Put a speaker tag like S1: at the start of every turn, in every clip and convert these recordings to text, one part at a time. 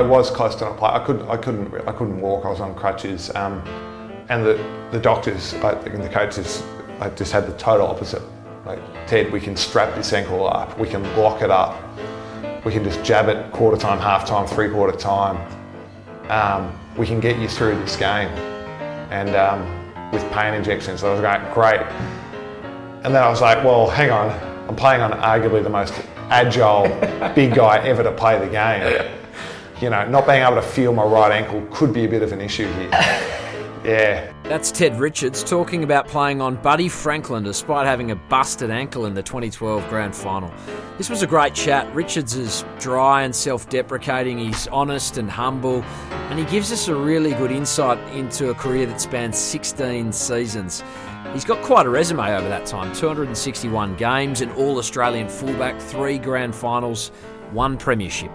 S1: I was close to not play. I couldn't, I couldn't, I couldn't walk. I was on crutches, um, and the the doctors like, and the coaches like, just had the total opposite. Like Ted, we can strap this ankle up. We can lock it up. We can just jab it quarter time, half time, three quarter time. Um, we can get you through this game, and um, with pain injections. I was like, great. And then I was like, well, hang on. I'm playing on arguably the most agile big guy ever to play the game. You know, not being able to feel my right ankle could be a bit of an issue here. Yeah.
S2: That's Ted Richards talking about playing on Buddy Franklin despite having a busted ankle in the 2012 Grand Final. This was a great chat. Richards is dry and self deprecating, he's honest and humble, and he gives us a really good insight into a career that spans 16 seasons. He's got quite a resume over that time 261 games, an All Australian fullback, three grand finals, one premiership.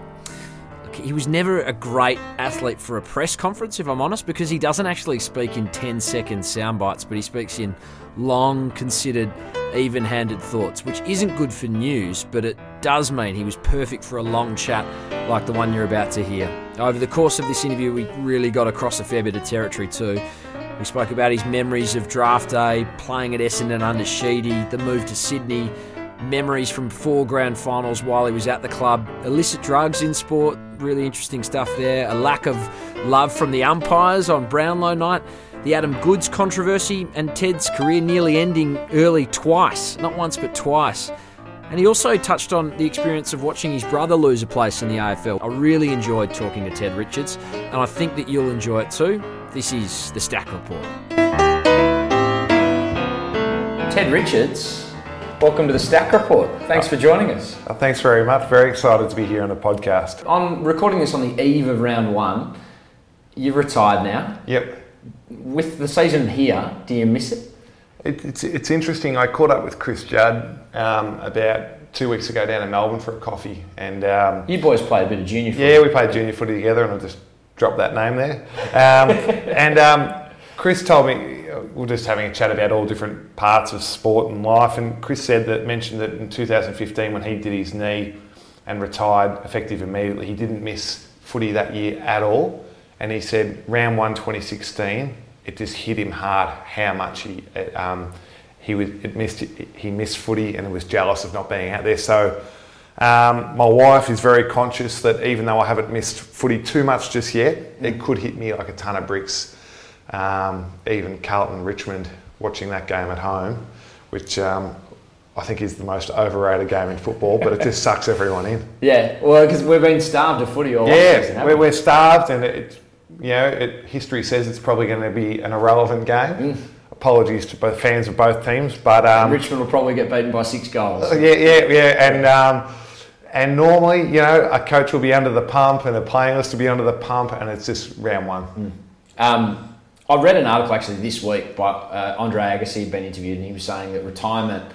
S2: He was never a great athlete for a press conference, if I'm honest, because he doesn't actually speak in 10 second sound bites, but he speaks in long, considered, even handed thoughts, which isn't good for news, but it does mean he was perfect for a long chat like the one you're about to hear. Over the course of this interview, we really got across a fair bit of territory too. We spoke about his memories of draft day, playing at Essendon under Sheedy, the move to Sydney, memories from four grand finals while he was at the club, illicit drugs in sport, really interesting stuff there, a lack of love from the umpires on Brownlow night, the Adam Goodes controversy, and Ted's career nearly ending early twice, not once but twice. And he also touched on the experience of watching his brother lose a place in the AFL. I really enjoyed talking to Ted Richards, and I think that you'll enjoy it too. This is the Stack Report.
S3: Ted Richards, welcome to the Stack Report. Thanks for joining us.
S1: Uh, Thanks very much. Very excited to be here on the podcast.
S3: I'm recording this on the eve of round one. You're retired now.
S1: Yep.
S3: With the season here, do you miss it?
S1: It, it's, it's interesting. I caught up with Chris Judd um, about two weeks ago down in Melbourne for a coffee, and um,
S3: You boys played a bit of junior football.
S1: yeah, we played junior footy together, and I just dropped that name there. Um, and um, Chris told me uh, we we're just having a chat about all different parts of sport and life, and Chris said that mentioned that in 2015 when he did his knee and retired effective immediately, he didn't miss footy that year at all, and he said round one 2016 it just hit him hard how much he um, he was missed he missed footy and was jealous of not being out there. So um, my wife is very conscious that even though I haven't missed footy too much just yet, it could hit me like a ton of bricks. Um, even Carlton Richmond watching that game at home, which um, I think is the most overrated game in football, but it just sucks everyone in.
S3: Yeah, well, because we've been starved of footy all season,
S1: Yeah,
S3: haven't
S1: we're,
S3: we?
S1: we're starved, and it, you know, it, history says it's probably going to be an irrelevant game. Apologies to both fans of both teams, but um,
S3: Richmond will probably get beaten by six goals.
S1: yeah, yeah, yeah, and um, and normally, you know, a coach will be under the pump, and a playing list will be under the pump, and it's just round one.
S3: Um, I read an article actually this week by uh, Andre Agassi had been interviewed, and he was saying that retirement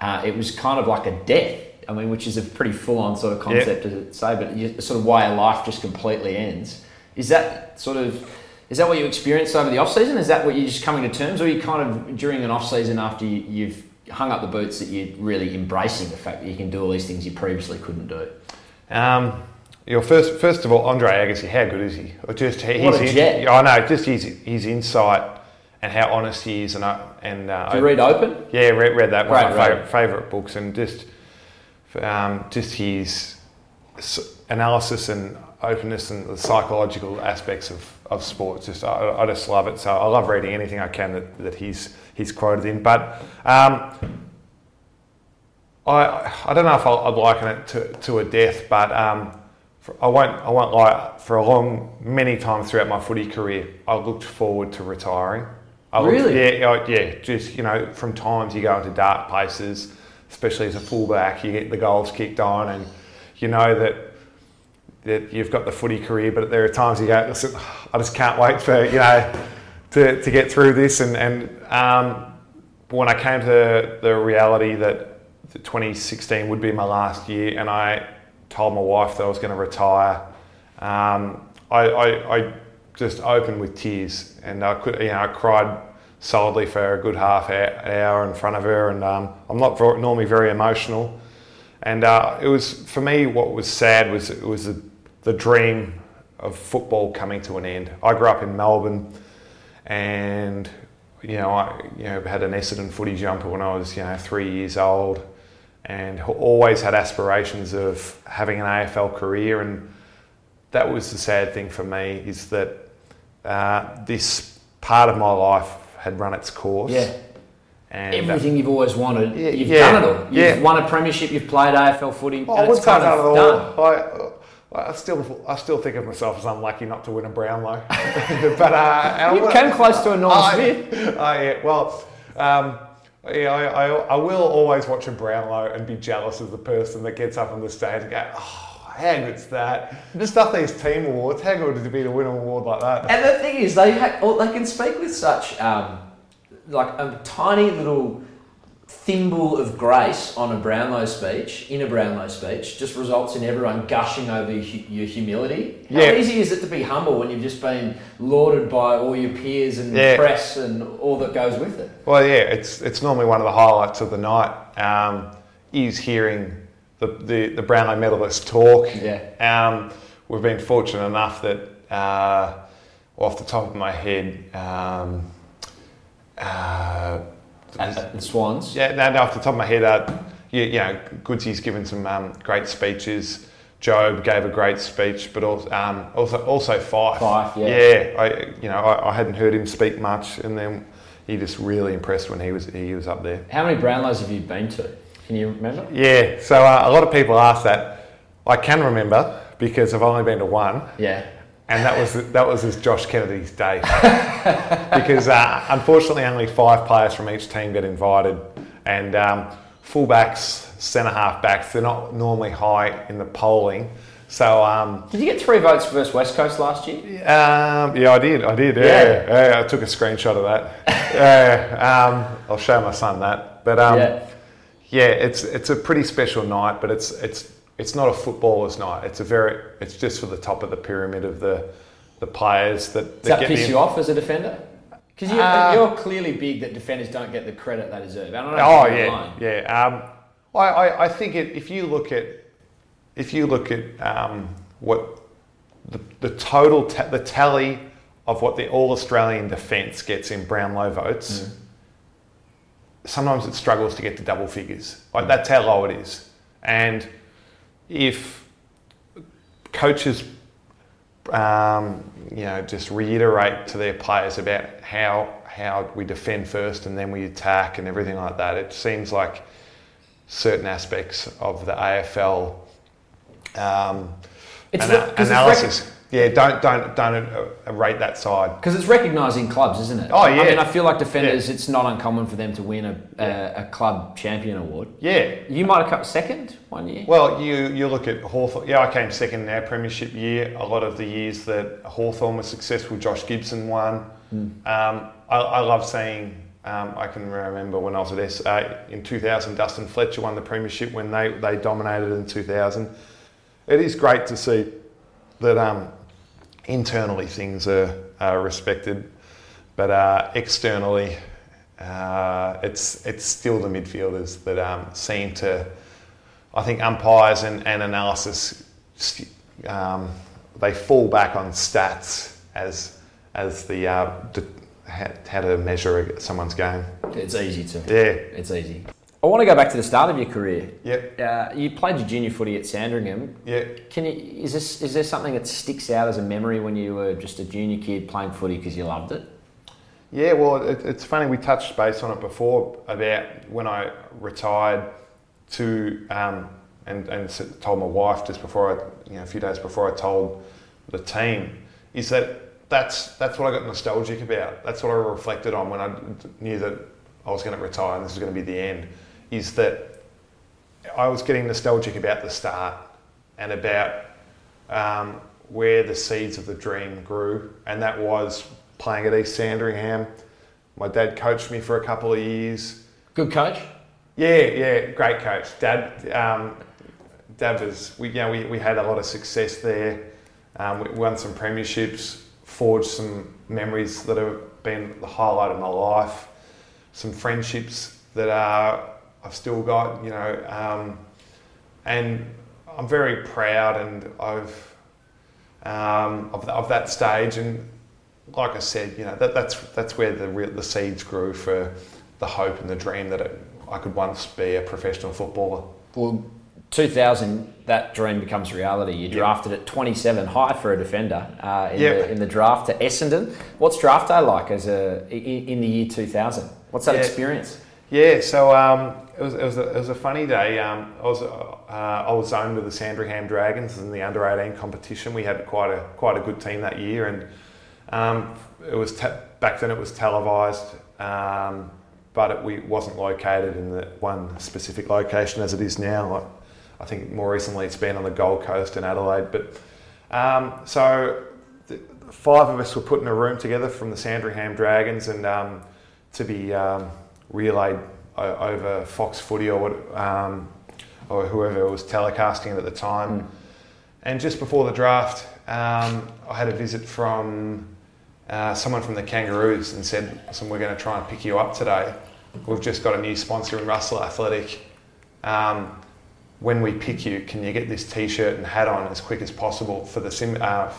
S3: uh, it was kind of like a death. I mean, which is a pretty full-on sort of concept to say, but you, sort of way of life just completely ends. Is that sort of is that what you experienced over the off season? Is that what you're just coming to terms, or are you kind of during an off season after you, you've hung up the boots that you're really embracing the fact that you can do all these things you previously couldn't do?
S1: Um, you know, first, first of all, Andre Agassi, how good is he? Or just he's
S3: What a jet.
S1: I know, just his his insight and how honest he is, and I, and uh,
S3: Do you read open?
S1: Yeah, read, read that one. Of my favourite, favourite books, and just um, just his analysis and openness and the psychological aspects of, of sports. Just I, I just love it. So I love reading anything I can that, that he's he's quoted in. But um, I I don't know if I'll, I'd liken it to, to a death, but um, for, I won't I won't lie. For a long many times throughout my footy career, I looked forward to retiring. I looked-
S3: Really?
S1: yeah, I- yeah. Just you know, from times you go into dark places, especially as a fullback, you get the goals kicked on, and you know that that you've got the footy career, but there are times you go, "Listen, I just can't wait for you know to, to get through this. And and um, when I came to the reality that 2016 would be my last year, and I told my wife that I was going to retire, um, I, I, I just opened with tears, and I could you know I cried solidly for a good half hour, in front of her, and um, I'm not normally very emotional. And uh, it was for me what was sad was it was the, the dream of football coming to an end. I grew up in Melbourne, and you know I you know had an Essendon footy jumper when I was you know three years old, and always had aspirations of having an AFL career. And that was the sad thing for me is that uh, this part of my life had run its course.
S3: Yeah.
S1: And, uh,
S3: Everything you've always wanted,
S1: Yeah,
S3: you've
S1: yeah,
S3: done it all. You've
S1: yeah.
S3: won a premiership, you've played AFL footy,
S1: Oh,
S3: it's kind of
S1: done
S3: done.
S1: I, I still, I still think of myself as unlucky not to win a Brownlow. but uh,
S3: You
S1: I-
S3: came close to a Norm
S1: I-
S3: Smith.
S1: Oh yeah, well, um, yeah, I, I, will always watch a Brownlow and be jealous of the person that gets up on the stage and go, oh, good's that? Just stuff these team awards. Would it be to win an award like that?
S3: And the thing is, they ha- they can speak with such um, like a tiny little thimble of grace on a Brownlow speech, in a Brownlow speech, just results in everyone gushing over your, hu- your humility. How
S1: Yeah.
S3: easy is it to be humble when you've just been lauded by all your peers and
S1: Yeah.
S3: press and all that goes with it?
S1: Well, yeah, it's it's normally one of the highlights of the night. Um, is hearing the, the, the Brownlow medalist talk.
S3: Yeah.
S1: Um, we've been fortunate enough that, uh, off the top of my head, um, uh,
S3: At the Swans.
S1: yeah, no, no, off the top of my head, uh, you, you know, Goodsy's given some um, great speeches. Jobe gave a great speech, but also um, also, also Fyfe.
S3: Fyfe, yeah.
S1: Yeah, I, you know, I, I hadn't heard him speak much, and then he just really impressed when he was he was up there.
S3: How many Brownlows have you been to? Can you remember?
S1: Yeah, so uh, a lot of people ask that. I can remember because I've only been to one,
S3: Yeah.
S1: And that was that was as Josh Kennedy's day. because uh, unfortunately, only five players from each team get invited, and um, fullbacks, centre half backs, they're not normally high in the polling. So um,
S3: Did you get three votes versus West Coast last year?
S1: um, yeah, I did, I did. Yeah, yeah. I took a screenshot of that. yeah, um, I'll show my son that. But um,
S3: Yeah.
S1: yeah, it's it's a pretty special night, but it's it's it's not a footballer's night. It's a very it's just for the top of the pyramid of the the players that,
S3: Does that
S1: get
S3: piss you off as a defender? Because you're,
S1: Uh,
S3: you're clearly big that defenders don't get the credit they deserve. I don't
S1: Oh
S3: you're
S1: yeah, yeah. Um, I, I, I think it, if you look at if you look at um, what the, the total ta- the tally of what the All Australian defence gets in Brownlow votes,
S3: Mm.
S1: sometimes it struggles to get to double figures. Like that's how low it is. And if coaches, um, you know, just reiterate to their players about how how we defend first and then we attack and everything like that, it seems like certain aspects of the AFL um,
S3: It's
S1: ana-
S3: the-
S1: analysis. Yeah, don't don't don't rate that side.
S3: Because it's recognising clubs, isn't it?
S1: Oh, yeah.
S3: I
S1: yeah.
S3: mean, I feel like defenders, it's not uncommon for them to win a, a, a club champion award.
S1: Yeah,
S3: You might have come second one year.
S1: Well, you, you look at Hawthorn. Yeah, I came second in our premiership year. A lot of the years that Hawthorn was successful, Josh Gibson won. Um, I, I love seeing. Um, I can remember when I was at S uh, in 2000, Dustin Fletcher won the premiership when they, they dominated in 2000. It is great to see that um, internally things are, are respected, but uh, externally uh, it's it's still the midfielders that um, seem to. I think umpires and, and analysis um, they fall back on stats as as the uh, how, how to measure someone's game.
S3: It's easy to.
S1: Yeah,
S3: It's easy. I want to go back to the start of your career.
S1: Yep.
S3: Uh, you played your junior footy at Sandringham.
S1: yeah.
S3: Can you, is this is there something that sticks out as a memory when you were just a junior kid playing footy because you loved it?
S1: Yeah, well, it, it's funny. We touched base on it before about when I retired to um, and and told my wife just before I, you know, a few days before I told the team, is that that's that's what I got nostalgic about. That's what I reflected on when I knew that I was going to retire and this was going to be the end. Is that I was getting nostalgic about the start and about um, where the seeds of the dream grew, and that was playing at East Sandringham. My dad coached me for a couple of years.
S3: Good coach.
S1: Yeah, yeah, great coach. Dad, um, Dad was, we, you know, we, we had a lot of success there. Um, we won some premierships, forged some memories that have been the highlight of my life, some friendships that are, I've still got, you know, um, and I'm very proud and I've, um, of, of that stage. And like I said, you know, that, that's that's where the real, the seeds grew for the hope and the dream that it, I could once be a professional footballer.
S3: Well, 2000, that dream becomes reality. You drafted at 27, high for a defender uh, in,
S1: Yep.
S3: the, in the draft to Essendon. What's draft day like as a in, in the year 2000? What's that
S1: Yeah.
S3: experience?
S1: Yeah, so um, it was it was a, it was a funny day. Um, I was uh, I was zoned with the Sandringham Dragons in the under eighteen competition. We had quite a quite a good team that year, and um, it was te- back then it was televised, um, but it we wasn't located in the one specific location as it is now. Like, I think more recently it's been on the Gold Coast and Adelaide, but um, so the, five of us were put in a room together from the Sandringham Dragons, and um, to be um, relayed over Fox Footy or what, um, or whoever was telecasting it at the time. And just before the draft, um, I had a visit from uh, someone from the Kangaroos and said, "Listen, we're going to try and pick you up today. We've just got a new sponsor in Russell Athletic. Um, when we pick you, can you get this T-shirt and hat on as quick as possible for the sim? Uh,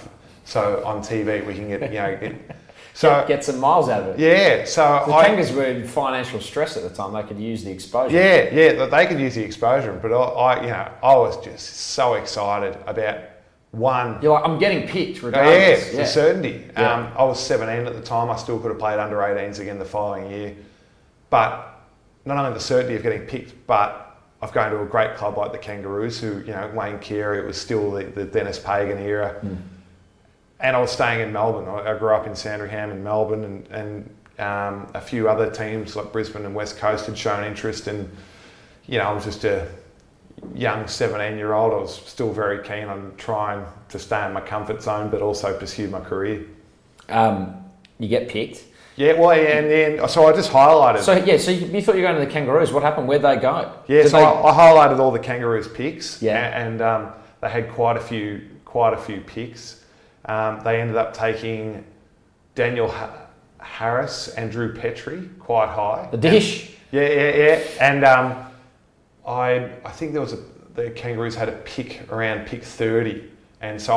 S1: so on TV we can get you know get, so
S3: get, get some miles out of it.
S1: yeah. So
S3: The
S1: I,
S3: Kangas were in financial stress at the time. They could use the exposure.
S1: Yeah, yeah, that they could use the exposure, but I, I, you know, I was just so excited about one.
S3: You're like, I'm getting picked
S1: Oh, yeah,
S3: regardless.
S1: the certainty.
S3: Yeah.
S1: Um, I was 17 at the time. I still could have played under 18s again the following year, but not only the certainty of getting picked, but of going to a great club like the Kangaroos, who you know Wayne Carey, it was still the, the Denis Pagan era, and I was staying in Melbourne. I, I grew up in Sandringham in Melbourne, and, and um, a few other teams like Brisbane and West Coast had shown interest, and you know I was just a young 17 year old. I was still very keen on trying to stay in my comfort zone, but also pursue my career.
S3: Um, you get picked.
S1: Yeah, well, yeah, and then so I just highlighted.
S3: So yeah, so you, you thought you were going to the Kangaroos. What happened? Where'd they go?
S1: Yeah,
S3: Did
S1: so
S3: they-
S1: I, I highlighted all the Kangaroos picks.
S3: Yeah.
S1: a- and um, they had quite a few, quite a few picks. Um, they ended up taking Daniel ha- Harris and Drew Petrie quite high.
S3: the dish.
S1: Yeah, yeah, yeah. And um, I, I think there was a the Kangaroos had a pick around pick thirty, and so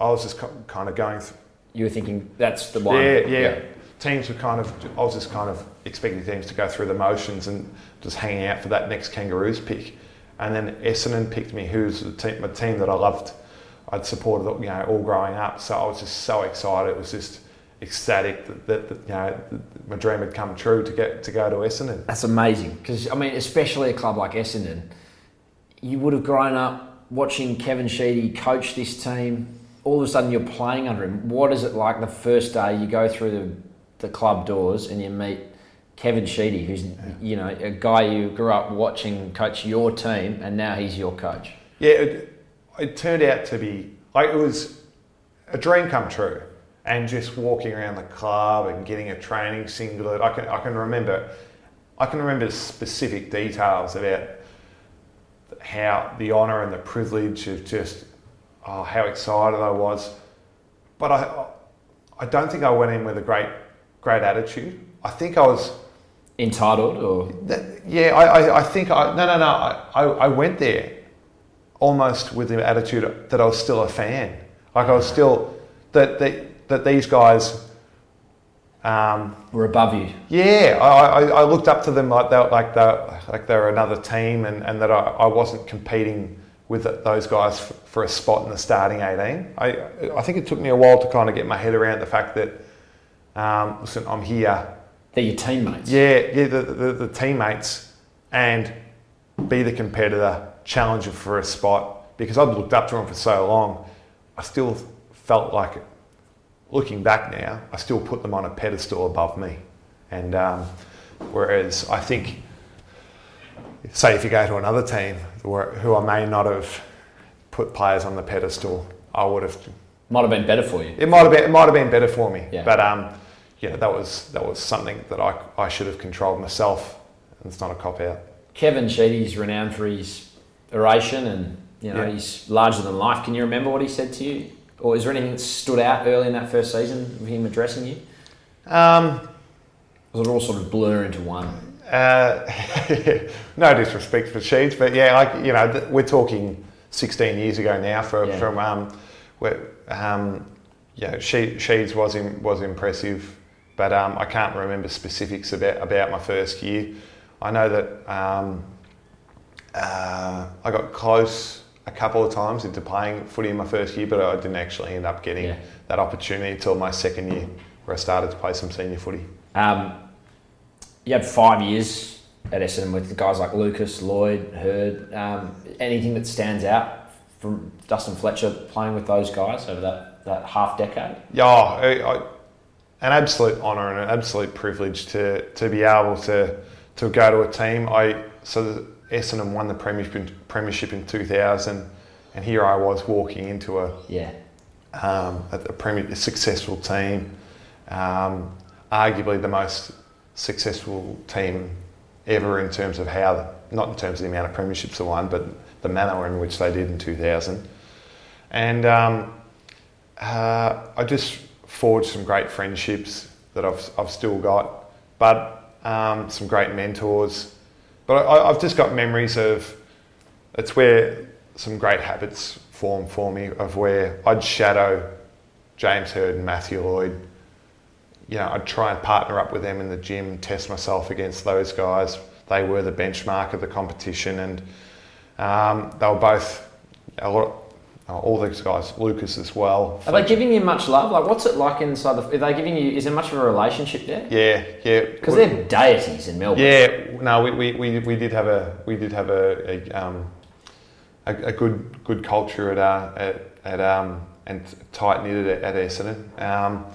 S1: I, I was just kind of going. Through,
S3: You were thinking that's the one.
S1: yeah, yeah, Teams were kind of. I was just kind of expecting teams to go through the motions and just hanging out for that next Kangaroos pick, and then Essendon picked me, who's the team, my team that I loved. I'd supported, you know, all growing up. So I was just so excited. It was just ecstatic that, that, that you know that my dream had come true to get to go to Essendon.
S3: That's amazing because I mean, especially a club like Essendon, you would have grown up watching Kevin Sheedy coach this team. All of a sudden, you're playing under him. What is it like the first day you go through the, the club doors and you meet Kevin Sheedy, who's you know a guy you grew up watching coach your team, and now he's your coach.
S1: Yeah, it, it turned out to be like it was a dream come true. And just walking around the club and getting a training singlet, I can I can remember, I can remember specific details about how the honour and the privilege of just oh how excited I was. But I I don't think I went in with a great great attitude. I think I was
S3: Entitled or
S1: that, yeah, I, I, I think I no no no I, I, I went there almost with the attitude that I was still a fan. Like I was still that that, that these guys. Um,
S3: were above you.
S1: yeah, I, I, I looked up to them like they like they like they were another team, and, and that I, I wasn't competing with those guys for, for a spot in the starting eighteen. I I think it took me a while to kind of get my head around the fact that um, listen, I'm here
S3: They're your teammates.
S1: yeah, yeah, the, the, the teammates and be the competitor, challenger for a spot. Because I'd looked up to him for so long, I still felt like, looking back now, I still put them on a pedestal above me. And um, whereas I think, say if you go to another team where, who I may not have put players on the pedestal, I would have
S3: Might have been better for you.
S1: it might have been it might have been better for me.
S3: Yeah.
S1: But um, yeah, that was that was something that I, I should have controlled myself, and it's not a cop out.
S3: Kevin Sheedy's renowned for his oration and you know
S1: Yeah.
S3: he's larger than life. Can you remember what he said to you, or is there anything that stood out early in that first season of him addressing you?
S1: Um,
S3: Was it all sort of blur into one?
S1: uh, no disrespect for Sheeds, but yeah, like you know, th- we're talking 16 years ago now for,
S3: Yeah.
S1: from um, where, um, yeah, she, Sheeds was in, was impressive, but um, I can't remember specifics about about my first year. I know that um, uh, I got close a couple of times into playing footy in my first year, but I didn't actually end up getting
S3: Yeah.
S1: that opportunity until my second year, where I started to play some senior footy.
S3: Um, you had five years at Essendon with guys like Lucas, Lloyd, Hird. Um, anything that stands out from Dustin Fletcher playing with those guys over that, that half decade?
S1: Yeah, I, I, an absolute honour and an absolute privilege to, to be able to to go to a team. I so the, Essendon won the premiership premiership in 2000, and here I was walking into a
S3: Yeah.
S1: um, a, a premier, a successful team, um, arguably the most successful team ever in terms of how, not in terms of the amount of premierships they won, but the manner in which they did in 2000. And um, uh, I just forged some great friendships that I've, I've still got, but um, some great mentors. But I, I've just got memories of, it's where some great habits form for me of where I'd shadow James Hird and Matthew Lloyd. You know, I'd try and partner up with them in the gym, test myself against those guys. They were the benchmark of the competition, and um, they were both a lot. All these guys, Lucas as well.
S3: Are they giving you much love? Like, what's it like inside the? Are they giving you? Is there much of a relationship there?
S1: Yeah, yeah.
S3: Because they're deities in Melbourne.
S1: Yeah, no, we, we, we, we did have a we did have a a, um, a, a good good culture at uh, at, at um, and tight knitted at, at Essendon. Um,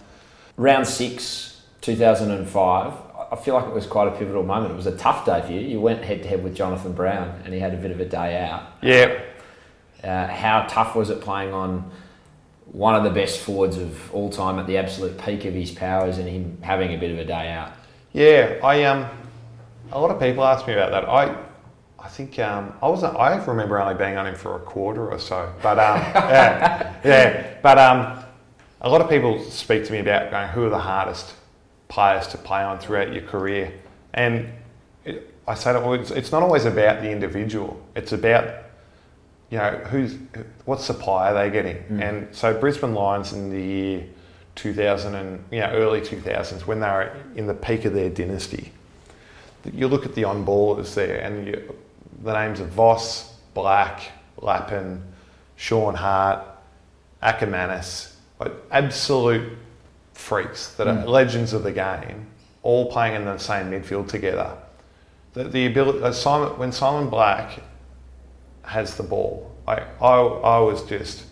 S3: Round six, 2005. I feel like it was quite a pivotal moment. It was a tough day for you. You went head to head with Jonathan Brown, and he had a bit of a day out.
S1: yeah,
S3: Uh, how tough was it playing on one of the best forwards of all time at the absolute peak of his powers, and him having a bit of a day out?
S1: yeah. I um, a lot of people ask me about that. I I think um, I was I remember only being on him for a quarter or so, but um, yeah, yeah. But um, a lot of people speak to me about going, who are the hardest players to play on throughout your career, and it, I say that well, it's, it's not always about the individual. It's about you know who's what supply are they getting, and so Brisbane Lions in the year 2000 and you know early 2000s when they were in the peak of their dynasty. You look at the on ballers there, and you, the names of Voss, Black, Lappin, Shaun Hart, Ackermanis, like absolute freaks that are legends of the game, all playing in the same midfield together. The, the ability, uh, Simon, when Simon Black has the ball, I, I, I was just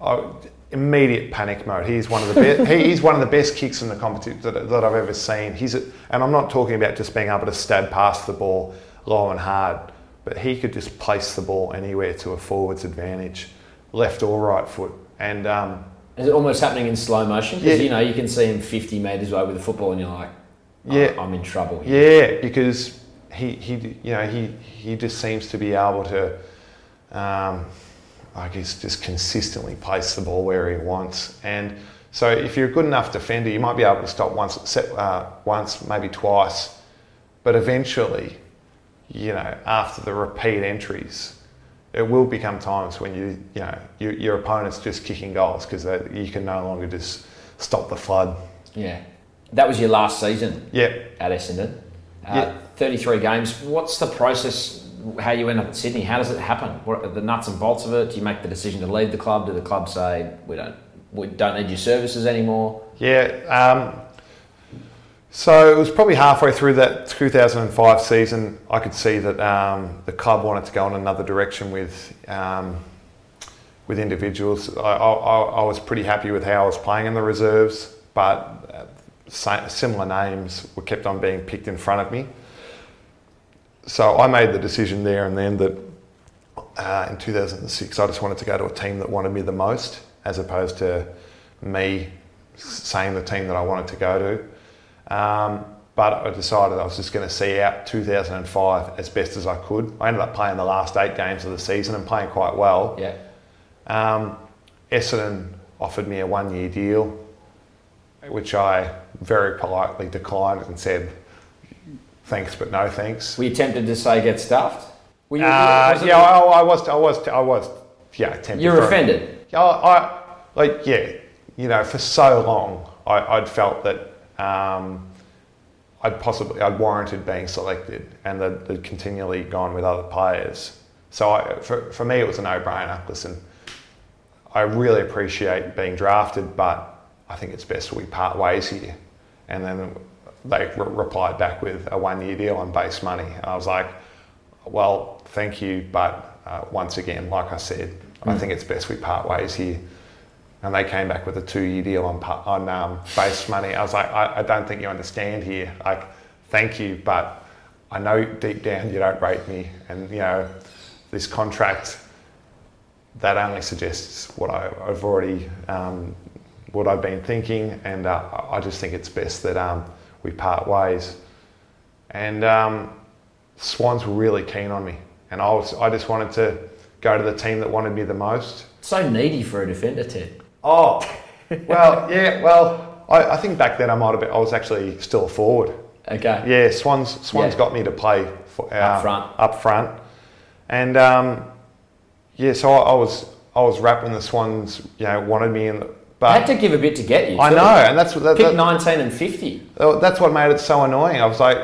S1: I, immediate panic mode. He's one of the best. he's one of the best kicks in the competition that, that I've ever seen. He's a, and I'm not talking about just being able to stab past the ball low and hard, but he could just place the ball anywhere to a forward's advantage, left or right foot. And um,
S3: Is it almost happening in slow motion? Because
S1: Yeah.
S3: you know you can see him 50 metres away with the football, and you're like, oh,
S1: Yeah.
S3: I'm in trouble here.
S1: Yeah, because he, he you know he he just seems to be able to, um, I guess, just consistently place the ball where he wants. And so if you're a good enough defender, you might be able to stop once, set, uh, once maybe twice, but eventually, you know, after the repeat entries. It will become times when you, you know, your, your opponent's just kicking goals because you can no longer just stop the flood.
S3: Yeah. That was your last season
S1: Yeah,
S3: at Essendon. Uh,
S1: Yeah.
S3: 33 games. What's the process? How you end up at Sydney? How does it happen? What are the nuts and bolts of it? Do you make the decision to leave the club? Do the club say we don't we don't need your services anymore?
S1: Yeah. Um, so it was probably halfway through that 2005 season, I could see that um, the club wanted to go in another direction with um, with individuals. I, I, I was pretty happy with how I was playing in the reserves, but uh, similar names were kept on being picked in front of me. So I made the decision there and then that uh, in 2006 I just wanted to go to a team that wanted me the most, as opposed to me saying the team that I wanted to go to. Um, but I decided I was just going to see out 2005 as best as I could. I ended up playing the last eight games of the season and playing quite well.
S3: Yeah.
S1: Um, Essendon offered me a one year deal, which I very politely declined and said, thanks, but no thanks.
S3: Were you tempted to say get stuffed? Were you,
S1: Uh, yeah, I, I was, I was, I was yeah, tempted
S3: You're offended.
S1: Yeah, I, I like yeah, you know, for so long I, I'd felt that um, I'd possibly I'd warranted being selected, and that they'd continually gone with other players. So I, for for me, it was a no-brainer. Listen, I really appreciate being drafted, but I think it's best we part ways here. And then they re- replied back with a one-year deal on base money. I was like, well, thank you, but uh, once again, like I said, I think it's best we part ways here. And they came back with a two-year deal on on um, base money. I was like, I, I don't think you understand here. Like, thank you, but I know deep down you don't rate me, and you know this contract that only suggests what I, I've already um, what I've been thinking, and uh, I just think it's best that um, we part ways. And um, Swans were really keen on me, and I was I just wanted to go to the team that wanted me the most.
S3: So needy for a defender, Ted.
S1: Oh, well, yeah, well, I, I think back then I might have been, I was actually still a forward.
S3: Okay.
S1: Yeah, Swans Swans
S3: Yeah.
S1: got me to play for, uh,
S3: Up front.
S1: Up front, and um, yeah, so I, I was I was rapping the Swans, you know, wanted me in, the,
S3: I had to give a bit to get you.
S1: I
S3: too.
S1: know, and that's that,
S3: Pick
S1: that-
S3: 19 and 50.
S1: Oh, that's what made it so annoying. I was like,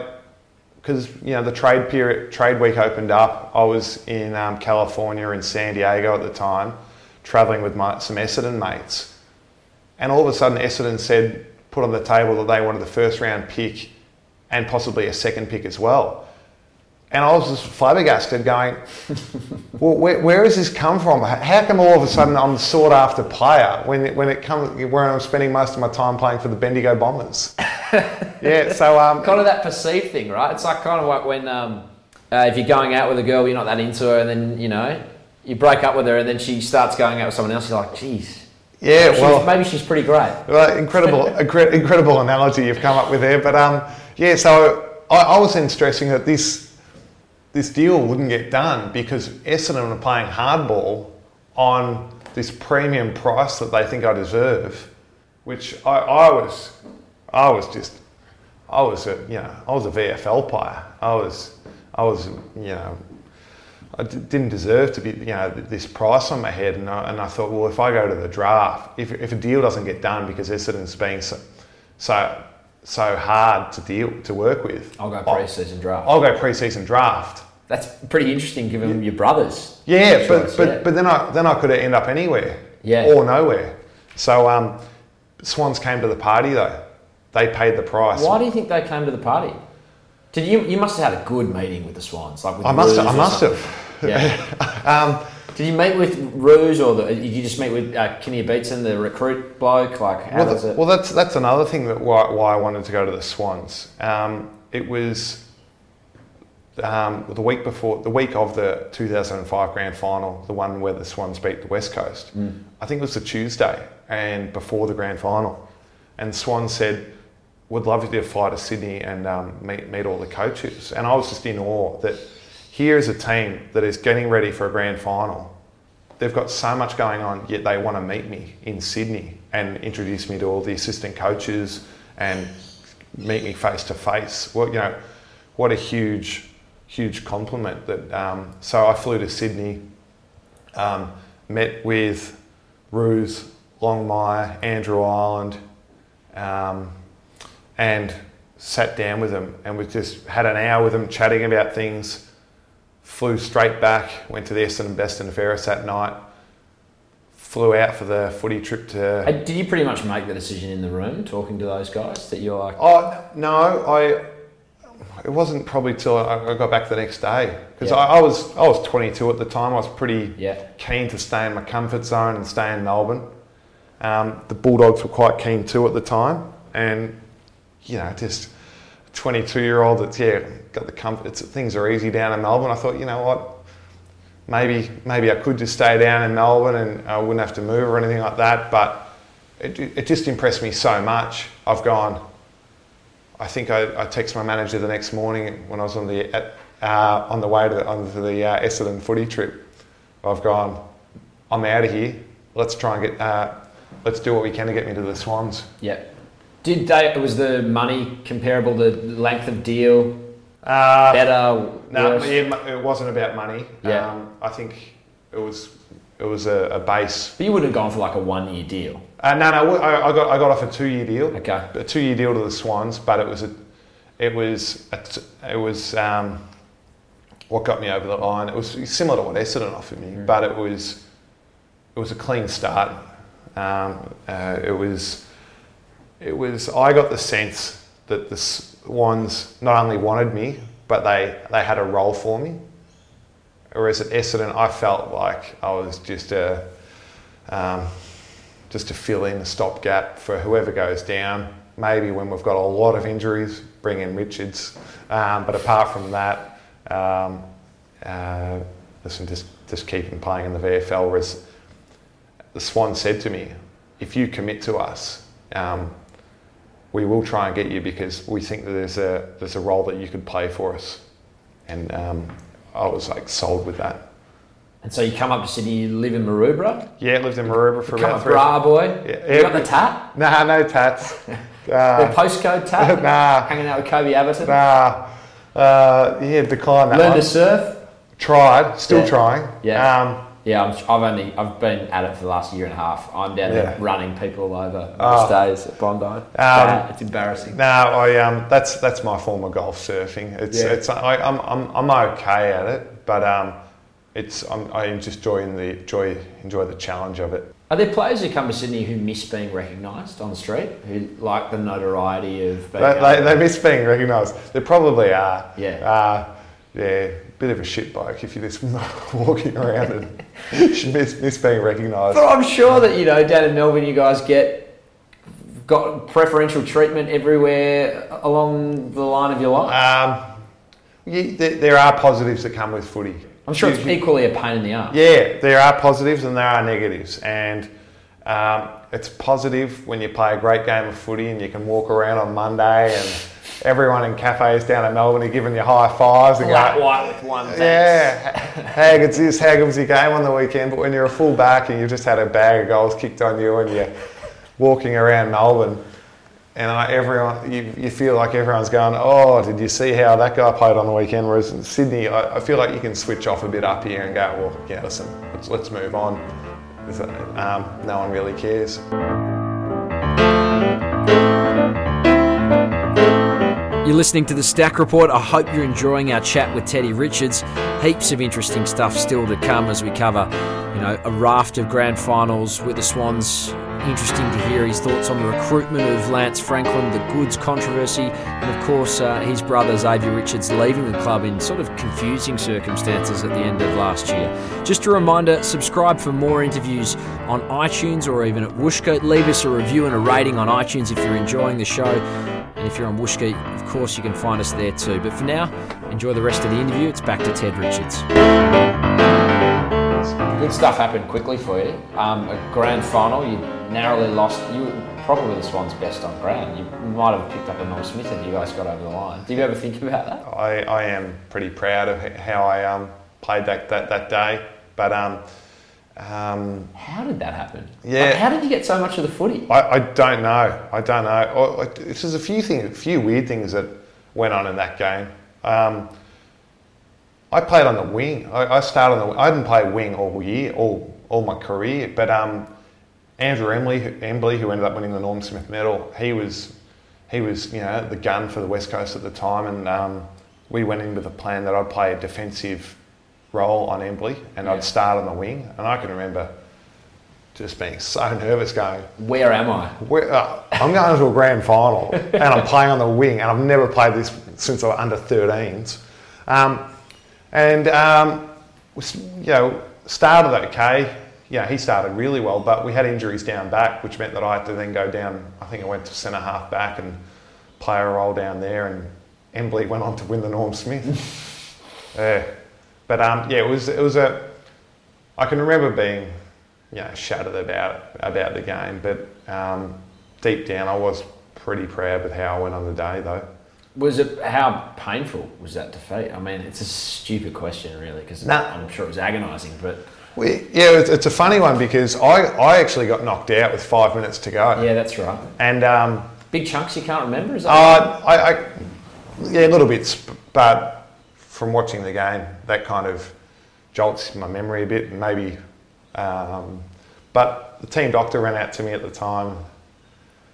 S1: because you know the trade period, trade week opened up. I was in um, California, in San Diego at the time, traveling with my some Essendon mates, and all of a sudden Essendon said, put on the table that they wanted the first round pick, and possibly a second pick as well. And I was just flabbergasted, going, "Well, where, where has this come from? How come all of a sudden I'm the sought after player when it, when it comes where I'm spending most of my time playing for the Bendigo Bombers?" yeah, so um,
S3: Kind of that perceived thing, right? It's like kind of like when um, uh, if you're going out with a girl, you're not that into her, and then, you know, you break up with her, and then she starts going out with someone else, you're like, geez.
S1: yeah,
S3: she's-
S1: well,
S3: maybe she's pretty great.
S1: well, incredible, incre- incredible analogy you've come up with there. But um, yeah, so I, I was then stressing that this this deal wouldn't get done because Essendon are playing hardball on this premium price that they think I deserve, which I, I was, I was just, I was a, you know, I was a VFL player. I was, I was, you know, I d- didn't deserve to be, you know, this price on my head. And I, and I thought, well, if I go to the draft, if, if a deal doesn't get done because Essendon's being so, so, so hard to deal to work with,
S3: I'll go
S1: I'll-
S3: pre-season draft.
S1: I'll go pre-season draft.
S3: That's pretty interesting given your brothers.
S1: Yeah, but
S3: choice,
S1: but,
S3: yeah.
S1: but then I then I could end up anywhere,
S3: Yeah.
S1: or nowhere. So um, Swans came to the party though. They paid the price.
S3: Why do you think they came to the party? Did you? You must have had a good meeting with the Swans, like with
S1: I must have, I must
S3: something.
S1: have.
S3: Yeah.
S1: Um,
S3: Did you meet with Roos or the, did you just meet with uh, Kinnear Beatson, the recruit bloke? Like, how
S1: well,
S3: does it?
S1: well, that's that's another thing that why, why I wanted to go to the Swans. Um, it was um, the week before, the week of the 2005 grand final, the one where the Swans beat the West Coast.
S3: Mm.
S1: I think it was the Tuesday and before the grand final, and Swan said, "Would love you to fly to Sydney and um, meet meet all the coaches." And I was just in awe that here is a team that is getting ready for a grand final. They've got so much going on, yet they want to meet me in Sydney and introduce me to all the assistant coaches and meet me face to face. Well, you know, what a huge, huge compliment. That um, so I flew to Sydney, um, met with Roos, Longmire, Andrew Ireland, um, and sat down with them and we just had an hour with them chatting about things. Flew straight back, went to the Essendon Best and Fairest that night. Flew out for the footy trip to.
S3: Did you pretty much make the decision in the room, talking to those guys, that you're like,
S1: Oh no, I. It wasn't probably till I I got back the next day because
S3: Yeah.
S1: I, I was I was 22 at the time. I was pretty
S3: yeah,
S1: keen to stay in my comfort zone and stay in Melbourne. Um, the Bulldogs were quite keen too at the time, and you know, just 22 year old that's yeah got the comfort. It's, things are easy down in Melbourne. I thought, you know what, maybe maybe I could just stay down in Melbourne and I wouldn't have to move or anything like that. But it, it just impressed me so much. I've gone. I think I, I texted my manager the next morning when I was on the at, uh, on the way to the, on the uh, Essendon footy trip. I've gone. I'm out of here. Let's try and get. Uh, let's do what we can to get me to the Swans.
S3: yeah. Did they? Was the money comparable? The length of deal
S1: Uh,
S3: better?
S1: no, yeah, it wasn't about money.
S3: Yeah.
S1: Um, I think it was. it was a, a base.
S3: But you wouldn't have gone for like a one year deal.
S1: Uh, no, no, I, I got I got off a two year deal.
S3: Okay.
S1: A two year deal to the Swans, but it was a, it was a it was um, what got me over the line. It was similar to what Essendon offered me,
S3: Mm.
S1: but it was it was a clean start. Um, uh, it was it was I got the sense that the Swans not only wanted me, but they they had a role for me. Whereas at Essendon, I felt like I was just a um, just to fill in a stopgap for whoever goes down. Maybe when we've got a lot of injuries, bring in Richards. Um, but apart from that, um, uh, listen, just just keep him playing in the VFL. Whereas the Swan said to me, if you commit to us, um, we will try and get you because we think that there's a there's a role that you could play for us. And um, I was like sold with that.
S3: And so you come up to Sydney, you live in Maroubra,
S1: Yeah, lived in Maroubra for about
S3: a
S1: three.
S3: bra boy.
S1: Yeah,
S3: you got the tat,
S1: Nah, no tats.
S3: the
S1: Uh,
S3: postcode tat,
S1: nah,
S3: hanging out with Koby Abberton.
S1: nah. Uh, yeah, decline that
S3: Learn
S1: one.
S3: to surf.
S1: Tried, still
S3: Yeah.
S1: trying.
S3: Yeah.
S1: Um,
S3: Yeah, I'm, I've only I've been at it for the last year and a half. I'm down
S1: Yeah.
S3: there running people over
S1: Oh.
S3: most days at Bondi. Bad. it's embarrassing.
S1: no, I um, that's that's my form of golf surfing. It's
S3: Yeah.
S1: it's I, I'm I'm I'm okay at it, but um, it's I'm, I just enjoy the enjoy enjoy the challenge of it.
S3: Are there players who come to Sydney who miss being recognised on the street? Who like the notoriety of being
S1: They, they, they miss being recognised. They probably are.
S3: Yeah.
S1: Uh, yeah, bit of a shit bloke if you're just walking around and miss, miss being recognised.
S3: But I'm sure that you know down in Melbourne, you guys get got preferential treatment everywhere along the line of your life.
S1: Um, yeah, there, there are positives that come with footy.
S3: I'm sure
S1: You-
S3: it's
S1: you-
S3: equally a pain in the arse.
S1: Yeah, there are positives and there are negatives, and um, it's positive when you play a great game of footy and you can walk around on Monday and everyone in cafes down in Melbourne are giving you high fives and
S3: Flat
S1: go,
S3: white with one. thanks.
S1: yeah, how good's this? How good's your game on the weekend? But when you're a full back and you've just had a bag of goals kicked on you and you're walking around Melbourne. And I, everyone, you, you feel like everyone's going, oh, did you see how that guy played on the weekend? Whereas in Sydney, I, I feel like you can switch off a bit up here and go, well, yeah, listen, let's, let's move on. Um, no one really cares.
S2: You're listening to the Stack Report. I hope you're enjoying our chat with Teddy Richards. Heaps of interesting stuff still to come as we cover, know, a raft of grand finals with the Swans. Interesting to hear his thoughts on the recruitment of Lance Franklin, the Goodes controversy, and of course uh, his brother Xavier Richards leaving the club in sort of confusing circumstances at the end of last year. Just a reminder: subscribe for more interviews on iTunes or even at Whooshkaa. Leave us a review and a rating on iTunes if you're enjoying the show. And if you're on Whooshkaa, of course, you can find us there too. But for now, enjoy the rest of the interview. It's back to Ted Richards.
S3: Good stuff happened quickly for you. Um, a grand final, you narrowly lost. You were probably the Swans' best on ground. You might have picked up a Norm Smith if you guys got over the line. Did you ever think about that?
S1: I, I am pretty proud of how I um, played that, that, that day. But um, um,
S3: How did that happen?
S1: Yeah.
S3: Like, how did you get so much of the footy?
S1: I, I don't know. I don't know. This a few things, a few weird things that went on in that game. Um, I played on the wing. I, I started on the. I didn't play wing all year, all all my career. But um, Andrew Embley, who- Embley, who ended up winning the Norm Smith Medal, he was he was you know the gun for the West Coast at the time, and um, we went in with a plan that I'd play a defensive role on Embley, and
S3: Yeah.
S1: I'd start on the wing. And I can remember just being so nervous, going,
S3: Where am I?
S1: we're, uh, I'm going to a grand final and I'm playing on the wing, and I've never played this since I was under 13s. Um, and um, you know, started okay. Yeah, he started really well, but we had injuries down back, which meant that I had to then go down. I think I went to centre half back and play a role down there, and Embley went on to win the Norm Smith. yeah, but um, yeah, it was it was a. I can remember being, you know, shattered about about the game, but um, deep down, I was pretty proud with how I went on the day, though.
S3: Was it how painful was that defeat? I mean, it's a stupid question, really, because
S1: Nah.
S3: I'm sure it was agonising. But
S1: We, yeah, it's, it's a funny one because I, I actually got knocked out with five minutes to go,
S3: yeah, that's right.
S1: and um,
S3: Big chunks you can't remember. Is that
S1: uh, I, I, yeah, little bits, but from watching the game, that kind of jolts my memory a bit, and maybe Um, but the team doctor ran out to me at the time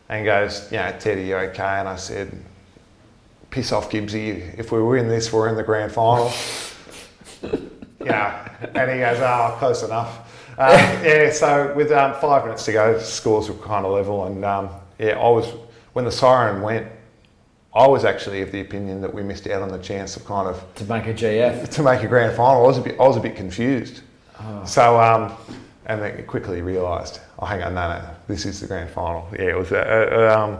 S1: and goes, "Yeah, Teddy, you okay?" And I said, "Piss off, Gibbsy. If we win this, we're in the grand final." yeah, and he goes, "Oh, close enough." Um, yeah, so with um, five minutes to go, scores were kind of level, and um, yeah, I was when the siren went. I was actually of the opinion that we missed out on the chance of kind of
S3: to make a GF
S1: to make a grand final. I was a bit, I was a bit confused. Oh. So, um, and then quickly realised, oh, hang on, no, no, this is the grand final. Yeah, it was a, a um,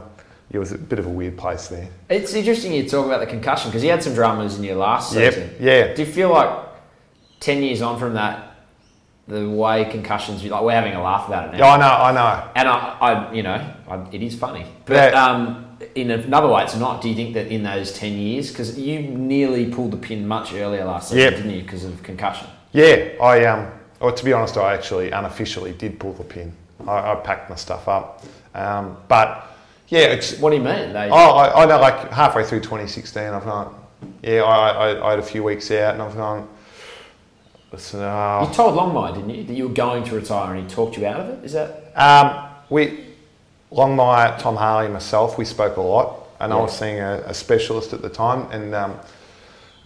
S1: it was a bit of a weird place there.
S3: It's interesting you talk about the concussion because you had some dramas in your last season.
S1: Yep, yeah.
S3: Do you feel like ten years on from that, the way concussions, like we're having a laugh about it now.
S1: Yeah, I know, I know.
S3: And I, I you know, I, it is funny. But yeah. um, in another way, it's not. Do you think that in those 10 years, because you nearly pulled the pin much earlier last season, yep. didn't you, because of concussion?
S1: Yeah, I, um, well, to be honest, I actually unofficially did pull the pin. I, I packed my stuff up. Um, but yeah, it's.
S3: What do you mean? They...
S1: Oh, I, I know, like halfway through 2016, I've gone, yeah, I, I, I had a few weeks out and I've gone,
S3: Listen, uh, you told Longmire, didn't you, that you were going to retire, and he talked you out of it. Is that?
S1: Um, we, Longmire, Tom Harley, myself, we spoke a lot, and yeah. I was seeing a, a, specialist at the time, and um,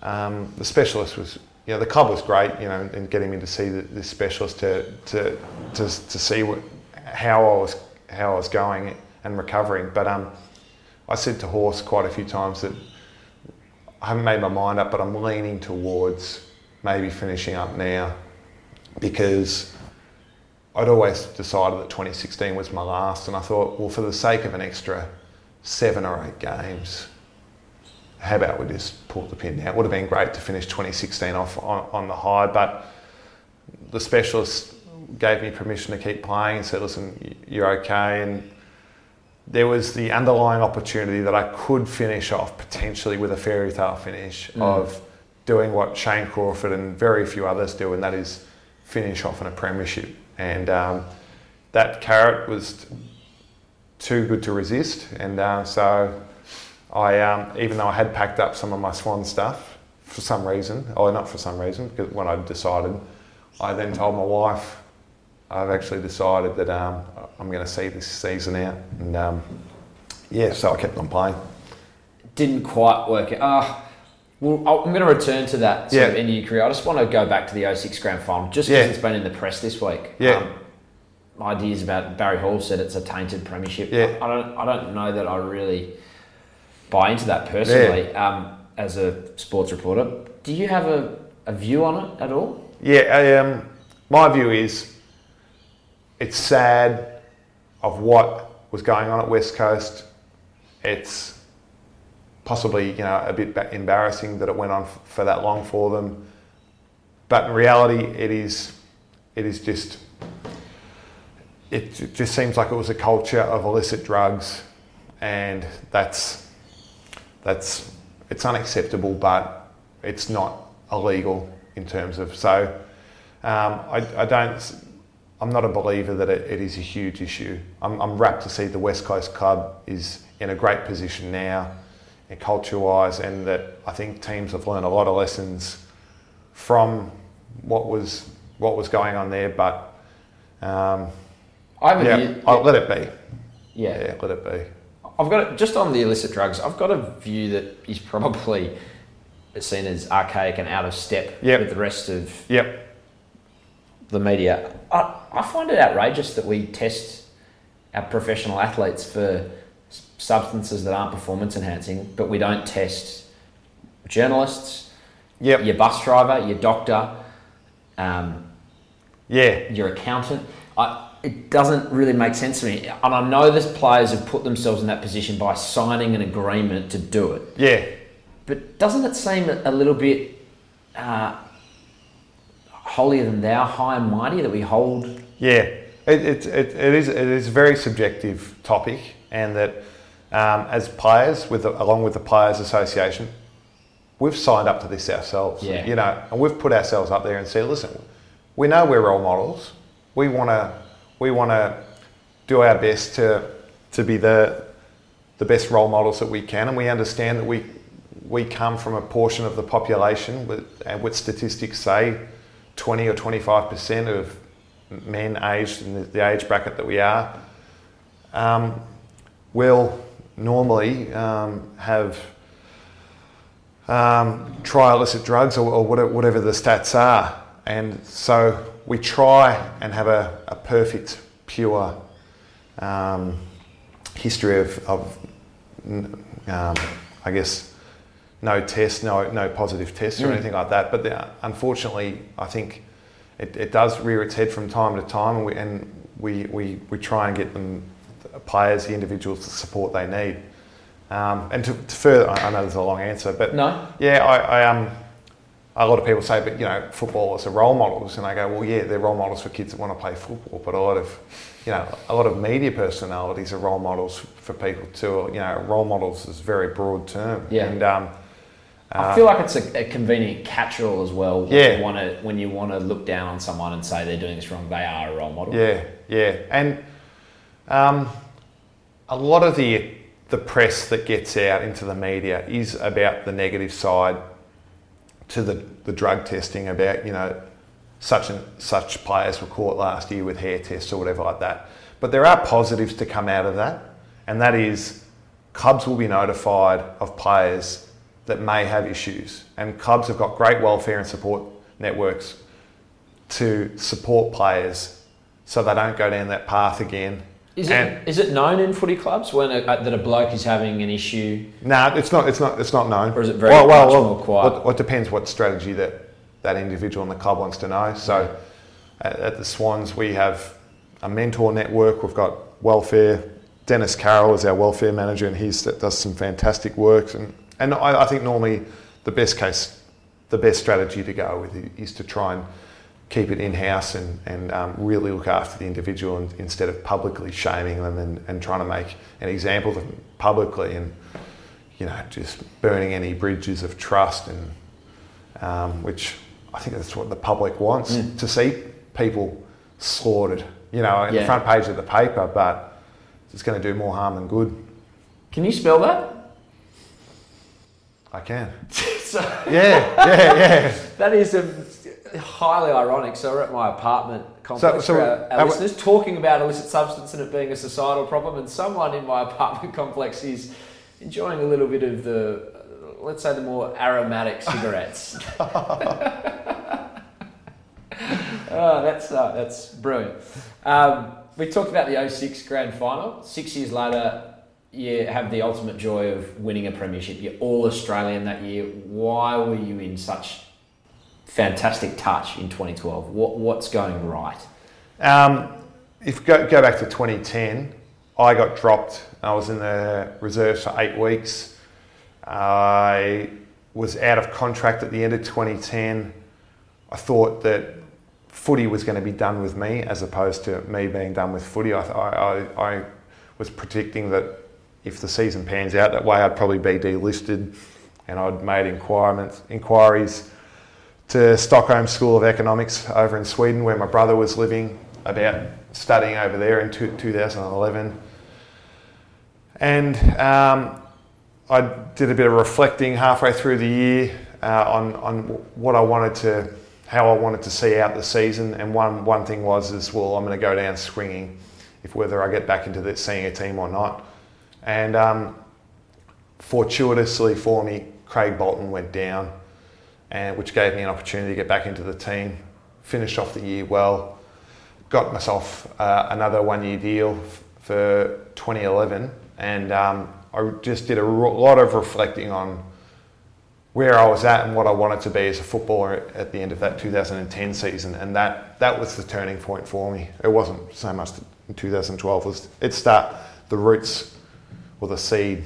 S1: um, the specialist was, you know, the club was great, you know, in getting me to see the, the specialist to to to, to see what, how I was how I was going and recovering. But um, I said to Horse quite a few times that I haven't made my mind up, but I'm leaning towards maybe finishing up now because I'd always decided that 2016 was my last, and I thought, well, for the sake of an extra seven or eight games, how about we just pull the pin now? It would have been great to finish 2016 off on, on the high, but the specialist gave me permission to keep playing and said, listen, you're okay. And there was the underlying opportunity that I could finish off potentially with a fairy tale finish mm. of doing what Shane Crawford and very few others do, and that is finish off in a premiership. And um, that carrot was too good to resist, and uh, so I, um, even though I had packed up some of my Swan stuff for some reason, or not for some reason, because when I decided, I then told my wife, I've actually decided that um, I'm going to see this season out, and um, yeah, so I kept on playing.
S3: Didn't quite work out. Uh, well, I'm going to return to that sort yeah. of end of your career. I just want to go back to the 06 Grand Final, just because yeah. it's been in the press this week.
S1: Yeah.
S3: Um, ideas about Barry Hall said it's a tainted premiership.
S1: Yeah.
S3: I, I don't. I don't know that I really buy into that personally. Yeah. Um, as a sports reporter, do you have a, a view on it at all?
S1: Yeah. I, um, my view is it's sad of what was going on at West Coast. It's possibly you know a bit embarrassing that it went on for that long for them. But in reality, it is it is just it just seems like it was a culture of illicit drugs, and that's that's it's unacceptable, but it's not illegal in terms of so. Um, I, I, don't. I'm not a believer that it, it is a huge issue. I'm, I'm rapt to see the West Coast Club is in a great position now and culture wise, and that I think teams have learned a lot of lessons from what was what was going on there. But um, I yeah, view, I'll let it be.
S3: Yeah.
S1: yeah, let it be.
S3: I've got just on the illicit drugs. I've got a view that is probably seen as archaic and out of step
S1: yep.
S3: with the rest of
S1: yep.
S3: The media. I, I find it outrageous that we test our professional athletes for substances that aren't performance enhancing, but we don't test journalists,
S1: yep.
S3: your bus driver, your doctor, um,
S1: yeah,
S3: your accountant. I, it doesn't really make sense to me. And I know that players have put themselves in that position by signing an agreement to do it.
S1: Yeah.
S3: But doesn't it seem a little bit uh, holier than thou, high and mighty that we hold?
S1: Yeah, it, it, it, it is it is a very subjective topic, and that um, as players, with the, along with the Players Association, we've signed up to this ourselves.
S3: Yeah.
S1: You know, and we've put ourselves up there and said, listen, we know we're role models. We want to we want to do our best to to be the the best role models that we can, and we understand that we we come from a portion of the population with, and what statistics say 20 or 25 percent of men aged in the, age bracket that we are, um, will normally um, have um, try illicit drugs or, or whatever, whatever the stats are. And so we try and have a, a perfect, pure um, history of, of um, I guess, no tests, no, no positive tests or
S3: Mm.
S1: anything like that. But the, unfortunately, I think it, it does rear its head from time to time, and we, and we, we, we try and get them, the players, the individuals, the support they need. Um, and to, to further, I know there's a long answer, but
S3: No.
S1: yeah, I, I um, a lot of people say, but you know, footballers are role models, and I go, well, yeah, they're role models for kids that want to play football, but a lot of, you know, a lot of media personalities are role models for people too. You know, role models is a very broad term.
S3: Yeah.
S1: And um,
S3: I feel like it's a, a convenient catch-all as well. When
S1: Yeah.
S3: You want to when you want to look down on someone and say they're doing this wrong, they are a role model.
S1: Yeah, yeah, and um, a lot of the the press that gets out into the media is about the negative side to the, the drug testing. About you know, such and such players were caught last year with hair tests or whatever like that. But there are positives to come out of that, and that is clubs will be notified of players that may have issues, and clubs have got great welfare and support networks to support players so they don't go down that path again.
S3: Is it, is it known in footy clubs when a, that a bloke is having an issue?
S1: No, it's not. It's not. It's not known.
S3: Or is it very much more quiet?
S1: Well, well, it depends what strategy that that individual in the club wants to know. So, at, at the Swans, we have a mentor network. We've got welfare. Dennis Carroll is our welfare manager, and he does some fantastic work. And and I, I think normally the best case, the best strategy to go with is to try and keep it in house and, and um, really look after the individual and, instead of publicly shaming them and, and trying to make an example of them publicly and you know just burning any bridges of trust and um, which I think that's what the public wants
S3: Mm.
S1: to see people slaughtered you know in
S3: Yeah.
S1: the front page of the paper but it's going to do more harm than good
S3: Can you spell that?
S1: I can
S3: so,
S1: yeah yeah yeah
S3: that is a, highly ironic. So we're at my apartment complex
S1: So- so
S3: our, our
S1: our-
S3: listeners talking about illicit substance and it being a societal problem, and someone in my apartment complex is enjoying a little bit of the, uh, let's say, the more aromatic cigarettes. oh, that's uh, that's brilliant. Um, we talked about the 06 grand final. Six years later, you have the ultimate joy of winning a premiership. You're all Australian that year. Why were you in such fantastic touch in 2012? What what's going right?
S1: Um, if go, go back to 2010, I got dropped. I was in the reserves for eight weeks. I was out of contract at the end of 2010. I thought that footy was going to be done with me as opposed to me being done with footy. I, I, I was predicting that if the season pans out that way, I'd probably be delisted, and I'd made inquiries to Stockholm School of Economics over in Sweden, where my brother was living, about studying over there in two, 2011. And um, I did a bit of reflecting halfway through the year uh, on, on what I wanted to, how I wanted to see out the season. And one, one thing was, is well, I'm going to go down swinging if whether I get back into the senior team or not. And um, fortuitously for me, Craig Bolton went down, and which gave me an opportunity to get back into the team. Finished off the year well, got myself uh, another one-year deal f- for 2011, and um, I just did a lot of reflecting on where I was at and what I wanted to be as a footballer at the end of that 2010 season, and that that was the turning point for me. It wasn't so much in 2012; was it start the roots or the seed,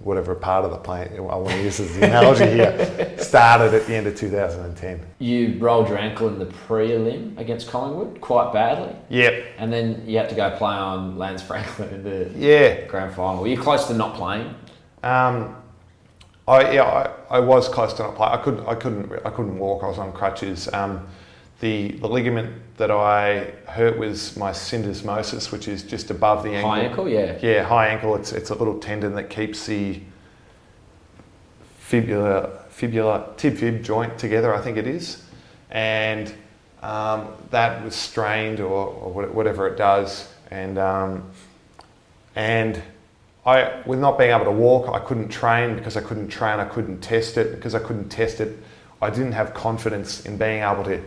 S1: whatever part of the plant I want to use as the analogy here, started at the end of 2010.
S3: You rolled your ankle in the prelim against Collingwood quite badly,
S1: Yep.
S3: and then you had to go play on Lance Franklin in the
S1: Yeah.
S3: grand final. Were you close to not playing?
S1: Um, I yeah I, I was close to not play. I couldn't I couldn't I couldn't walk. I was on crutches. Um, the the ligament that I hurt was my syndesmosis, which is just above the ankle.
S3: High ankle, yeah.
S1: Yeah, high ankle. It's it's a little tendon that keeps the fibula fibula tib fib joint together. I think it is, and um, that was strained or, or whatever it does, and um, and I with not being able to walk, I couldn't train because I couldn't train. I couldn't test it because I couldn't test it. I didn't have confidence in being able to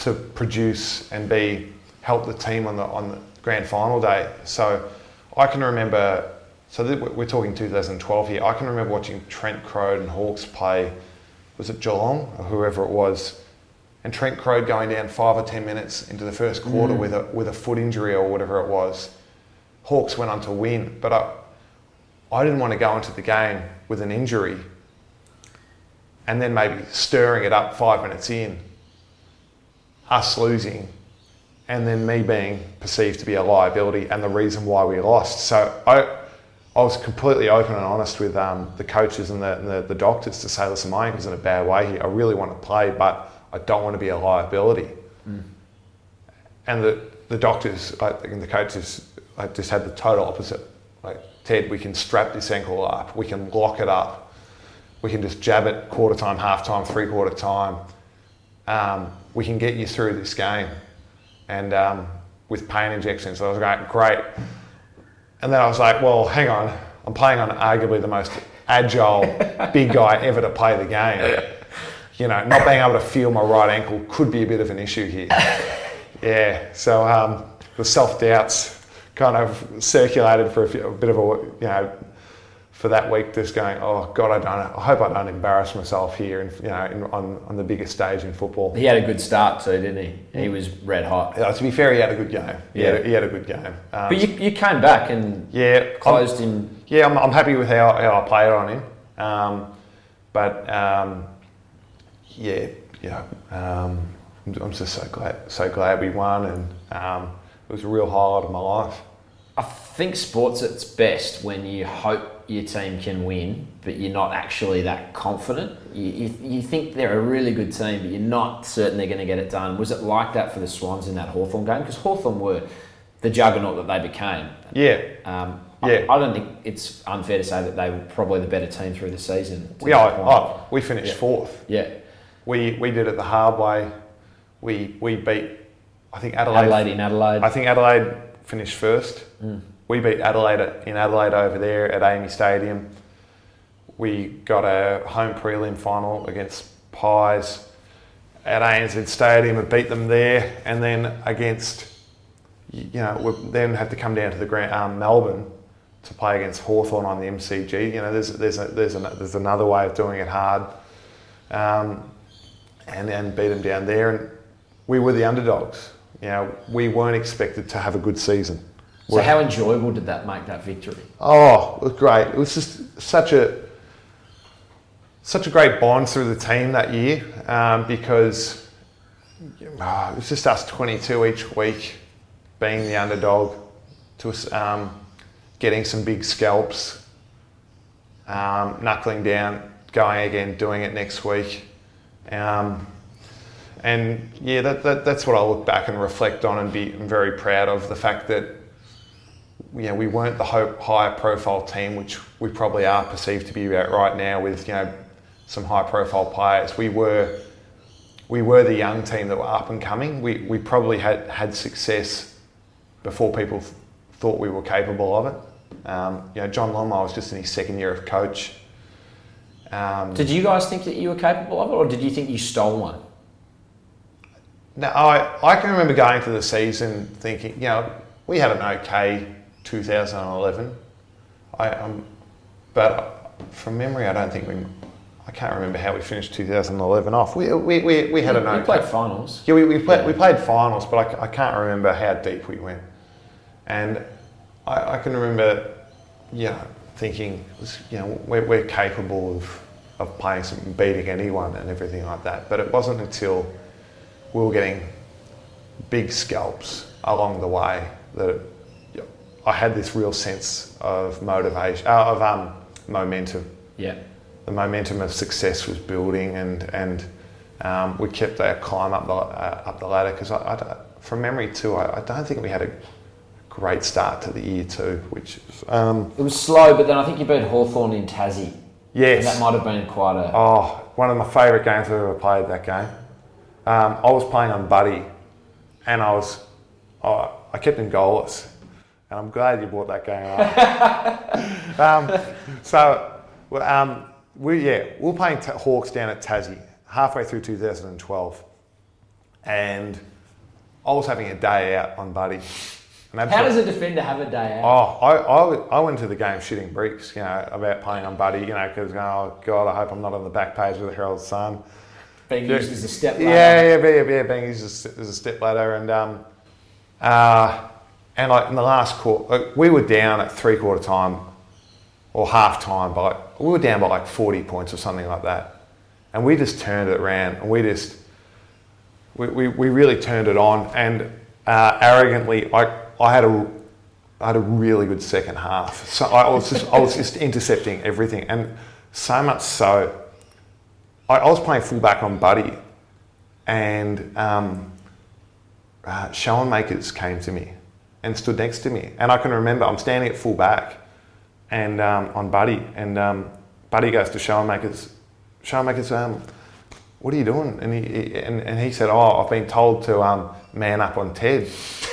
S1: to produce and be help the team on the on the grand final day. So I can remember. So we're talking 2012 here. I can remember watching Trent Croad and Hawks play. Was it Geelong or whoever it was? And Trent Croad going down five or ten minutes into the first quarter mm. with a with a foot injury or whatever it was. Hawks went on to win, but I, I didn't want to go into the game with an injury and then maybe stirring it up five minutes in, us losing, and then me being perceived to be a liability and the reason why we lost. So I, I was completely open and honest with um, the coaches and the, and the, the, doctors to say, listen, my ankle's in a bad way here. I really want to play, but I don't want to be a liability. Mm. And the, the doctors like, and the coaches I just had the total opposite. Like, Ted, we can strap this ankle up, we can lock it up, we can just jab it quarter time, half time, three quarter time. Um, we can get you through this game. And um, with pain injections, so I was going, great. And then I was like, well, hang on, I'm playing on arguably the most agile big guy ever to play the game. You know, not being able to feel my right ankle could be a bit of an issue here. Yeah, so um, the self doubts kind of circulated for a, few, a bit of a, you know, for that week, just going, oh God, I don't, I hope I don't embarrass myself here, in, you know, in, on, on the biggest stage in football.
S3: He had a good start too, didn't he? He was red hot.
S1: Yeah, to be fair, he had a good game. He, yeah. had, a, he had a good game.
S3: Um, but you, you came back and
S1: yeah,
S3: closed I'm, him.
S1: Yeah, I'm, I'm happy with how, how I played on him. Um, but um, yeah, yeah, um, I'm just so glad, so glad we won, and um, it was a real highlight of my life.
S3: I think sports at its best when you hope your team can win, but you're not actually that confident. You, you, you think they're a really good team, but you're not certain they're going to get it done. Was it like that for the Swans in that Hawthorn game? Because Hawthorn were the juggernaut that they became.
S1: Yeah.
S3: Um, yeah. I, I, don't think it's unfair to say that they were probably the better team through the season.
S1: We are. Oh, we finished
S3: yeah.
S1: fourth.
S3: Yeah.
S1: We we did it the hard way. We we beat. I think Adelaide.
S3: Adelaide in Adelaide.
S1: I think Adelaide finished first.
S3: Mm.
S1: We beat Adelaide in Adelaide over there at AAMI Stadium. We got a home prelim final against Pies at ANZ Stadium and beat them there, and then against, you know, we then had to come down to the Grand um, Melbourne to play against Hawthorn on the MCG. You know, there's there's a, there's, there's another way of doing it hard, um, and and beat them down there, and we were the underdogs. You know, we weren't expected to have a good season.
S3: So how enjoyable did that make that victory?
S1: Oh, it was great. It was just such a such a great bond through the team that year um, because oh, it was just us 22 each week being the underdog to um, getting some big scalps, um, knuckling down, going again, doing it next week. Um, and yeah, that, that, that's what I look back and reflect on and be very proud of the fact that you know, we weren't the higher profile team, which we probably are perceived to be about right now with you know some high profile players. We were we were the young team that were up and coming. We, we probably had had success before people th- thought we were capable of it. Um, you know, John Longmire was just in his second year of coach.
S3: Um, did you guys think that you were capable of it, or did you think you stole one?
S1: No, I, I can remember going to the season thinking, you know, we had an okay 2011. I, um, but from memory, I don't think we. I can't remember how we finished 2011 off. We, we, we, we had
S3: we,
S1: an okay.
S3: We played finals.
S1: Yeah, we, we, played, yeah. we played finals, but I, I can't remember how deep we went. And I, I can remember, yeah, thinking, you know, we're, we're capable of, of playing some, beating anyone and everything like that. But it wasn't until we were getting big scalps along the way that I had this real sense of motivation, uh, of um, momentum.
S3: Yeah.
S1: The momentum of success was building, and and um, we kept our climb up the uh, up the ladder because I, I, from memory too, I, I, don't think we had a great start to the year too, which um,
S3: it was slow, but then I think you beat Hawthorn in Tassie.
S1: Yes,
S3: and that might have been quite a
S1: oh one of my favourite games I've ever played. That game, um, I was playing on Buddy, and I was I, I kept him goalless, and I'm glad you brought that game up. um, so, um, we yeah, we were playing t- Hawks down at Tassie halfway through 2012, and I was having a day out on Buddy. And
S3: How does a defender have a day out?
S1: Oh, I, I, I went to the game shitting bricks, you know, about playing on Buddy, you know, because, oh, God, I hope I'm not on the back page of the Herald Sun.
S3: Being
S1: Yeah.
S3: used as a step ladder.
S1: Yeah, yeah, yeah, yeah, being used as, as a step ladder. And, um, uh, and like in the last quarter, like, we were down at three quarter time or half time, by, we were down by like 40 points or something like that. And we just turned it around and we just, we, we, we really turned it on. And uh, arrogantly, I, I had a I had a really good second half. So I was just I was just intercepting everything, and so much so, I, I was playing fullback on Buddy, and um, uh, Schoenmakers came to me and stood next to me, and I can remember I'm standing at fullback, and um, on Buddy, and um, Buddy goes to Schoenmakers, Sean Makers, um, what are you doing? And he, he- and, and he said, oh, I've been told to um, man up on Ted.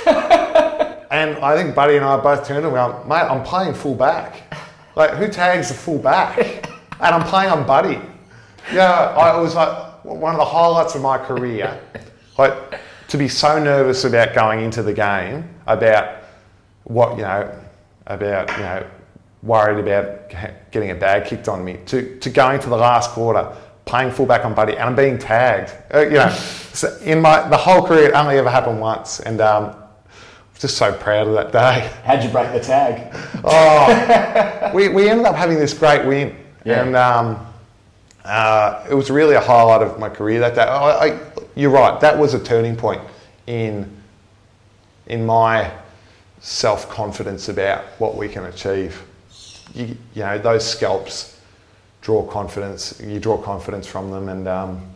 S1: And I think Buddy and I both turned and went, mate, I'm playing full back. Like, who tags the full back? And I'm playing on Buddy. Yeah, I, it was like one of the highlights of my career. Like, to be so nervous about going into the game, about what, you know, about, you know, worried about getting a bag kicked on me, to, to going to the last quarter, playing fullback on Buddy, and I'm being tagged. Uh, you know, so in my, the whole career, it only ever happened once. And, um, just so proud of that day.
S3: How'd you break the tag?
S1: Oh, we, we ended up having this great win,
S3: Yeah.
S1: and um, uh, it was really a highlight of my career that day. I, I, you're right, that was a turning point in in my self confidence about what we can achieve. You, you know, those scalps draw confidence. You draw confidence from them, and um,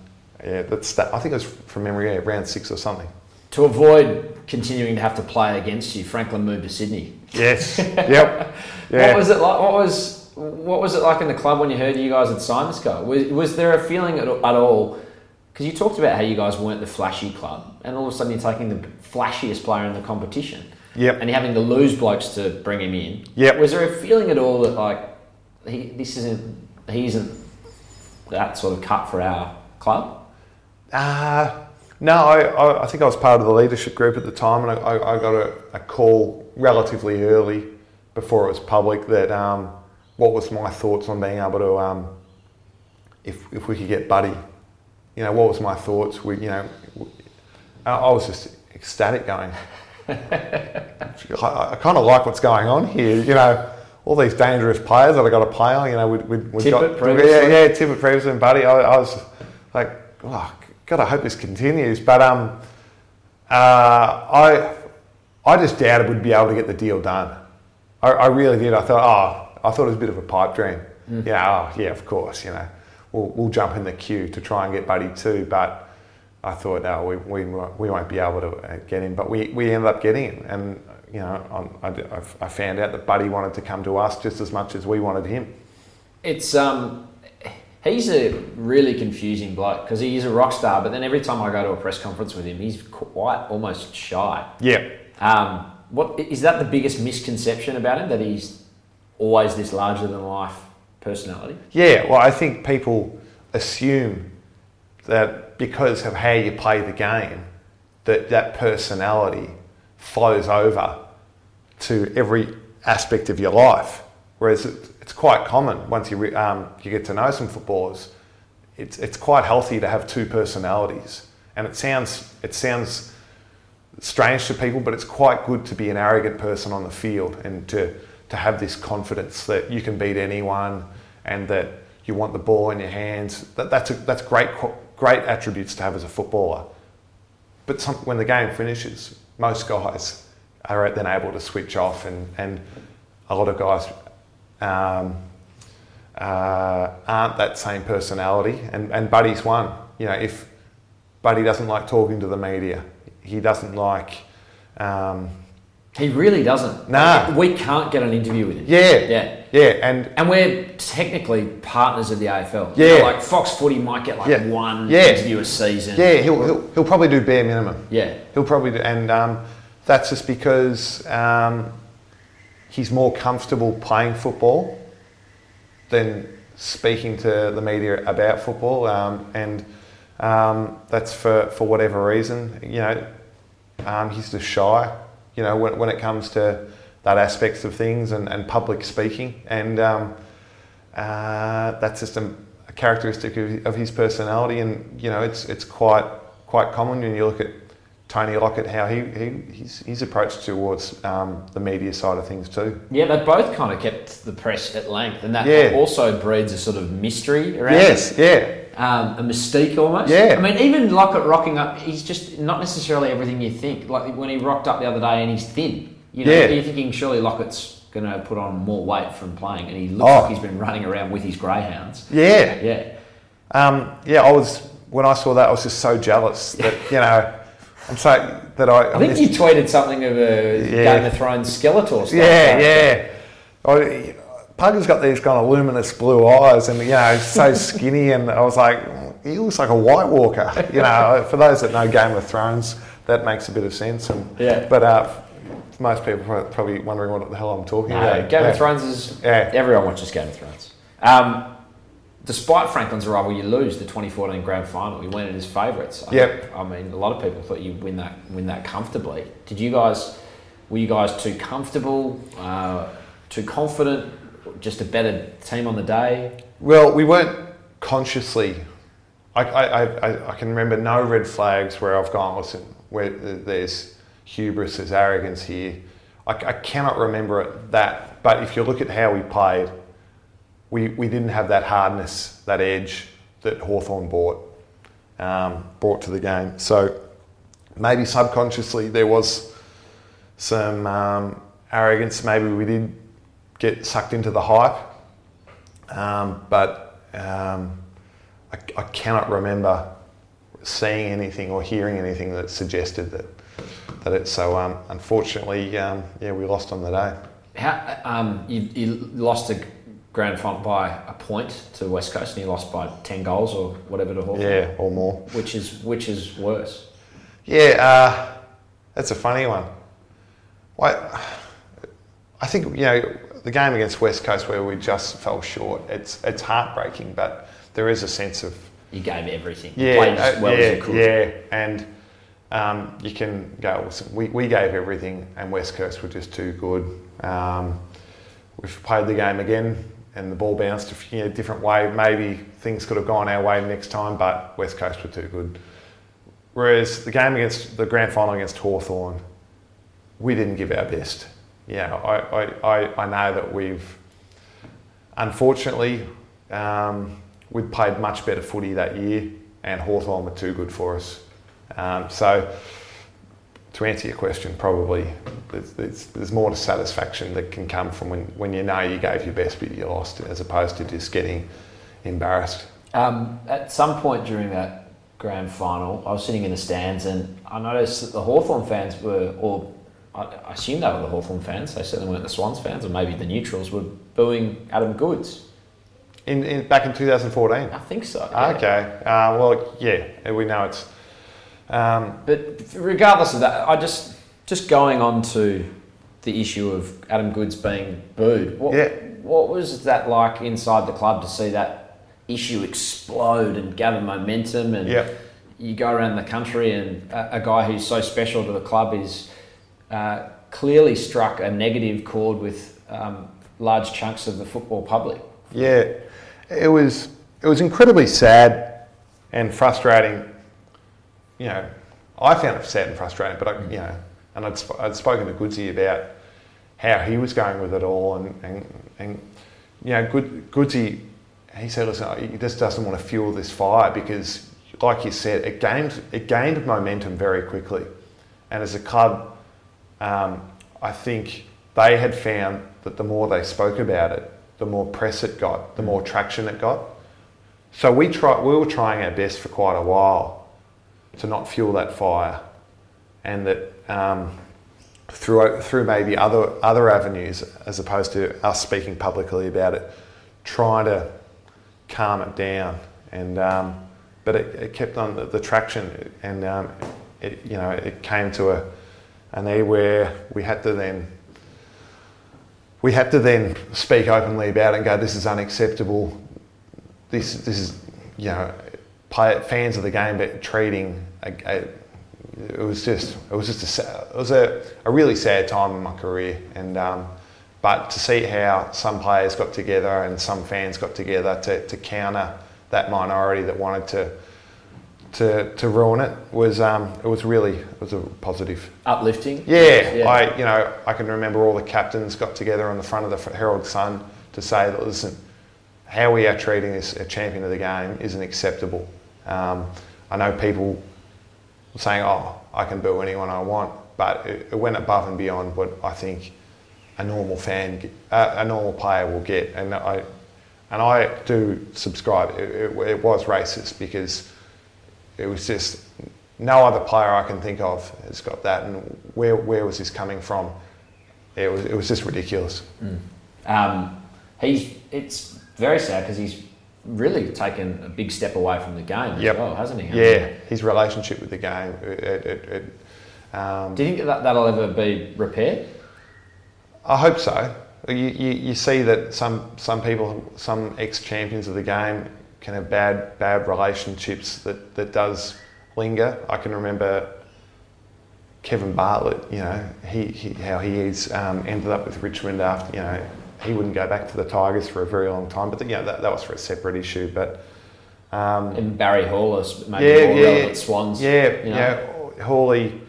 S1: yeah, that's that. I think it was from memory, yeah, round six or something.
S3: To avoid continuing to have to play against you, Franklin moved to Sydney.
S1: Yes. yep. Yeah.
S3: What was it like? What was what was it like in the club when you heard you guys had signed this guy? Was, was there a feeling at, at all? Because you talked about how you guys weren't the flashy club, and all of a sudden you're taking the flashiest player in the competition,
S1: Yep.
S3: and you're having to lose blokes to bring him in.
S1: Yep.
S3: Was there a feeling at all that like he, this isn't he isn't that sort of cut for our club?
S1: Uh, no, I, I, I think I was part of the leadership group at the time, and I, I, I got a, a call relatively early before it was public that um, what was my thoughts on being able to, um, if, if we could get Buddy, you know, what was my thoughts? We, you know, I, was just ecstatic going. I, I kind of like what's going on here, you know. All these dangerous players that I got to play on, you know, we we we
S3: Tippett
S1: got
S3: previously.
S1: yeah, yeah, Tippett previously and Buddy. I, I was like, oh, God, I hope this continues. But um, uh, I I just doubted we'd be able to get the deal done. I, I really did. I thought, oh, I thought it was a bit of a pipe dream. Yeah, oh, yeah, of course. You know, we'll, we'll jump in the queue to try and get Buddy too. But I thought, no, we, we, won't- we won't be able to uh, get him. But we, we ended up getting him, and you know, I, I, I found out that Buddy wanted to come to us just as much as we wanted him.
S3: It's um, he's a really confusing bloke because he is a rock star, but then every time I go to a press conference with him, he's quite almost shy.
S1: Yeah.
S3: Um, what is that the biggest misconception about him that he's always this larger than life personality?
S1: Yeah, well, I think people assume that because of how you play the game, that that personality flows over to every aspect of your life. Whereas it, it's quite common once you re, um, you get to know some footballers, it's it's quite healthy to have two personalities. And it sounds it sounds strange to people, but it's quite good to be an arrogant person on the field and to, to have this confidence that you can beat anyone and that you want the ball in your hands. That, that's, a, that's great, great attributes to have as a footballer. But some, when the game finishes, most guys are then able to switch off, and, and a lot of guys um, uh, aren't that same personality. And, and Buddy's one. You know, if Buddy doesn't like talking to the media, he doesn't like, um,
S3: He really doesn't.
S1: Nah.
S3: We can't get an interview with him.
S1: Yeah,
S3: Yeah.
S1: yeah, and
S3: And we're technically partners of the AFL.
S1: Yeah.
S3: You know, like Fox Footy might get like
S1: Yeah.
S3: one
S1: Yeah.
S3: interview a season.
S1: yeah, he'll, he'll he'll probably do bare minimum.
S3: Yeah.
S1: He'll probably do, and um, that's just because um, he's more comfortable playing football than speaking to the media about football, um, and um, that's for, for whatever reason. You know, um, he's just shy. You know, when, when it comes to that aspects of things and, and public speaking, and um, uh, that's just a, a characteristic of, of his personality. And you know, it's it's quite quite common when you look at Tony Lockett how he, he his, his approach towards um, the media side of things too.
S3: Yeah, they both kind of kept the press at length, and that
S1: Yeah.
S3: also breeds a sort of mystery around it.
S1: Yes, yeah,
S3: um, a mystique almost.
S1: Yeah.
S3: I mean, even Lockett rocking up, he's just not necessarily everything you think. Like when he rocked up the other day and he's thin, you know,
S1: Yeah.
S3: you're thinking surely Lockett's going to put on more weight from playing, and he looks
S1: Oh.
S3: like he's been running around with his greyhounds.
S1: yeah.
S3: Yeah.
S1: Um, yeah, I was when I saw that, I was just so jealous that you know, I'm so that I.
S3: I think you tweeted something of a
S1: Yeah.
S3: Game of Thrones Skeletor stuff.
S1: Yeah,
S3: right?
S1: yeah. I, Plugger's got these kind of luminous blue eyes, and you know, he's so skinny, and I was like, he looks like a White Walker. You know, for those that know Game of Thrones, that makes a bit of sense. And
S3: Yeah.
S1: but uh, most people are probably wondering what the hell I'm talking
S3: No,
S1: about.
S3: Game
S1: yeah.
S3: of Thrones is
S1: Yeah.
S3: everyone watches Game of Thrones. Um, despite Franklin's arrival, you lose the 2014 Grand Final. You went in as favourites. I
S1: Yep.
S3: I mean, a lot of people thought you'd win that win that comfortably. Did you guys? Were you guys too comfortable? Uh, too confident? Just a better team on the day?
S1: Well, we weren't consciously. I, I, I, I can remember no red flags where I've gone, listen, where there's hubris, there's arrogance here. I, I cannot remember it that. But if you look at how we played, we, we didn't have that hardness, that edge that Hawthorn brought, um, brought to the game. So maybe subconsciously there was some um, arrogance. Maybe we did get sucked into the hype. Um, but um, I, I cannot remember seeing anything or hearing anything that suggested that that it's so. Um, unfortunately, um, yeah, we lost on the day.
S3: How um, you, you lost a grand final by a point to West Coast, and you lost by 10 goals or whatever to Hawthorn.
S1: Yeah, or more.
S3: Which is which is worse?
S1: Yeah, uh, that's a funny one. Why? I think you know the game against West Coast where we just fell short. It's it's heartbreaking, but there is a sense of
S3: You gave everything. You
S1: yeah,
S3: played as
S1: uh,
S3: well
S1: yeah,
S3: as you could.
S1: yeah, and um, you can go. "Listen, We, we gave everything, and West Coast were just too good. Um, we've played the game again, and the ball bounced in a you know, different way. Maybe things could have gone our way next time, but West Coast were too good. Whereas the game against the grand final against Hawthorn, we didn't give our best. Yeah, I, I, I, know that we've unfortunately um, we played much better footy that year, and Hawthorn were too good for us. Um, so, to answer your question, probably there's more to satisfaction that can come from when, when you know you gave your best but you lost, as opposed to just getting embarrassed.
S3: Um, at some point during that grand final, I was sitting in the stands and I noticed that the Hawthorn fans were, or I, I assume they were the Hawthorn fans, they certainly weren't the Swans fans, or maybe the neutrals, were booing Adam Goodes.
S1: In, in back in 2014.
S3: I think so. yeah.
S1: Okay. Uh, well, yeah, we know it's. Um,
S3: But regardless of that, I just just going on to the issue of Adam Goodes being booed. What,
S1: Yeah.
S3: what was that like inside the club to see that issue explode and gather momentum? And
S1: Yep.
S3: you go around the country, and a, a guy who's so special to the club is uh, clearly struck a negative chord with um, large chunks of the football public.
S1: Yeah, it was it was incredibly sad and frustrating. You know, I found it sad and frustrating, but I, you know, and I'd, sp- I'd spoken to Goodsy about how he was going with it all, and and, and you know, Good, Goodsy, he said, listen, he just doesn't want to fuel this fire because, like you said, it gained it gained momentum very quickly, and as a club, um, I think they had found that the more they spoke about it, the more press it got, the more traction it got. So we try, we were trying our best for quite a while to not fuel that fire, and that um, through through maybe other other avenues as opposed to us speaking publicly about it, trying to calm it down. And um, but it, it, kept on the, the traction, and um, it, you know it came to a an area where we had to then we had to then speak openly about it and go, this is unacceptable. This this is you know play, fans of the game, but treating a, a, it was just it was just a it was a, a really sad time in my career, and um, but to see how some players got together and some fans got together to, to counter that minority that wanted to to, to ruin it was um, it was really it was a positive
S3: uplifting.
S1: Yeah, yeah, I you know I can remember all the captains got together on the front of the Herald Sun to say that listen, how we are treating this a champion of the game isn't acceptable. Um, I know people saying, "Oh, I can boo anyone I want," but it, it went above and beyond what I think a normal fan, uh, a normal player will get, and I and I do subscribe. It, it, it was racist because it was just no other player I can think of has got that. And where, where was this coming from? It was, it was just ridiculous.
S3: Mm. Um, he's, it's very sad because he's really taken a big step away from the game as well, hasn't he?
S1: Yeah, his relationship with the game. It, it,
S3: um, Do you think that that'll ever be repaired?
S1: I hope so. You, you, you see that some, some people, some ex champions of the game, can have bad bad relationships that, that does linger. I can remember Kevin Bartlett, you know, he, he how he is um, ended up with Richmond after, you know, he wouldn't go back to the Tigers for a very long time, but the, you know, that, that was for a separate issue. But
S3: um, and Barry Hall maybe yeah, more yeah, relevant Swans.
S1: Yeah, you know? yeah. Hawley,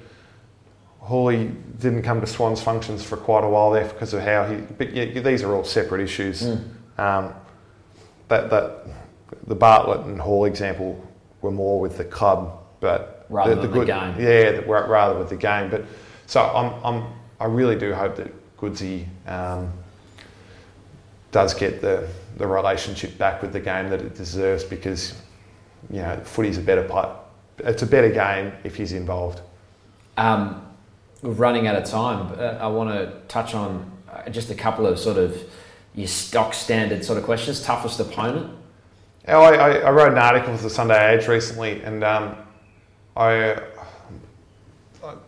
S1: Hawley didn't come to Swans functions for quite a while there because of how he. But yeah, these are all separate issues. Mm. Um, that that the Bartlett and Hall example were more with the club, but
S3: rather
S1: the, the good,
S3: the game.
S1: Yeah, rather with the game. But so I'm, I'm I really do hope that Goodsy um, does get the the relationship back with the game that it deserves because you know footy's a better play. It's a better game if he's involved.
S3: Um, we're running out of time. Uh, I want to touch on uh, just a couple of sort of your stock standard sort of questions. Toughest opponent
S1: I, I, I, wrote an article for the Sunday Age recently, and um, I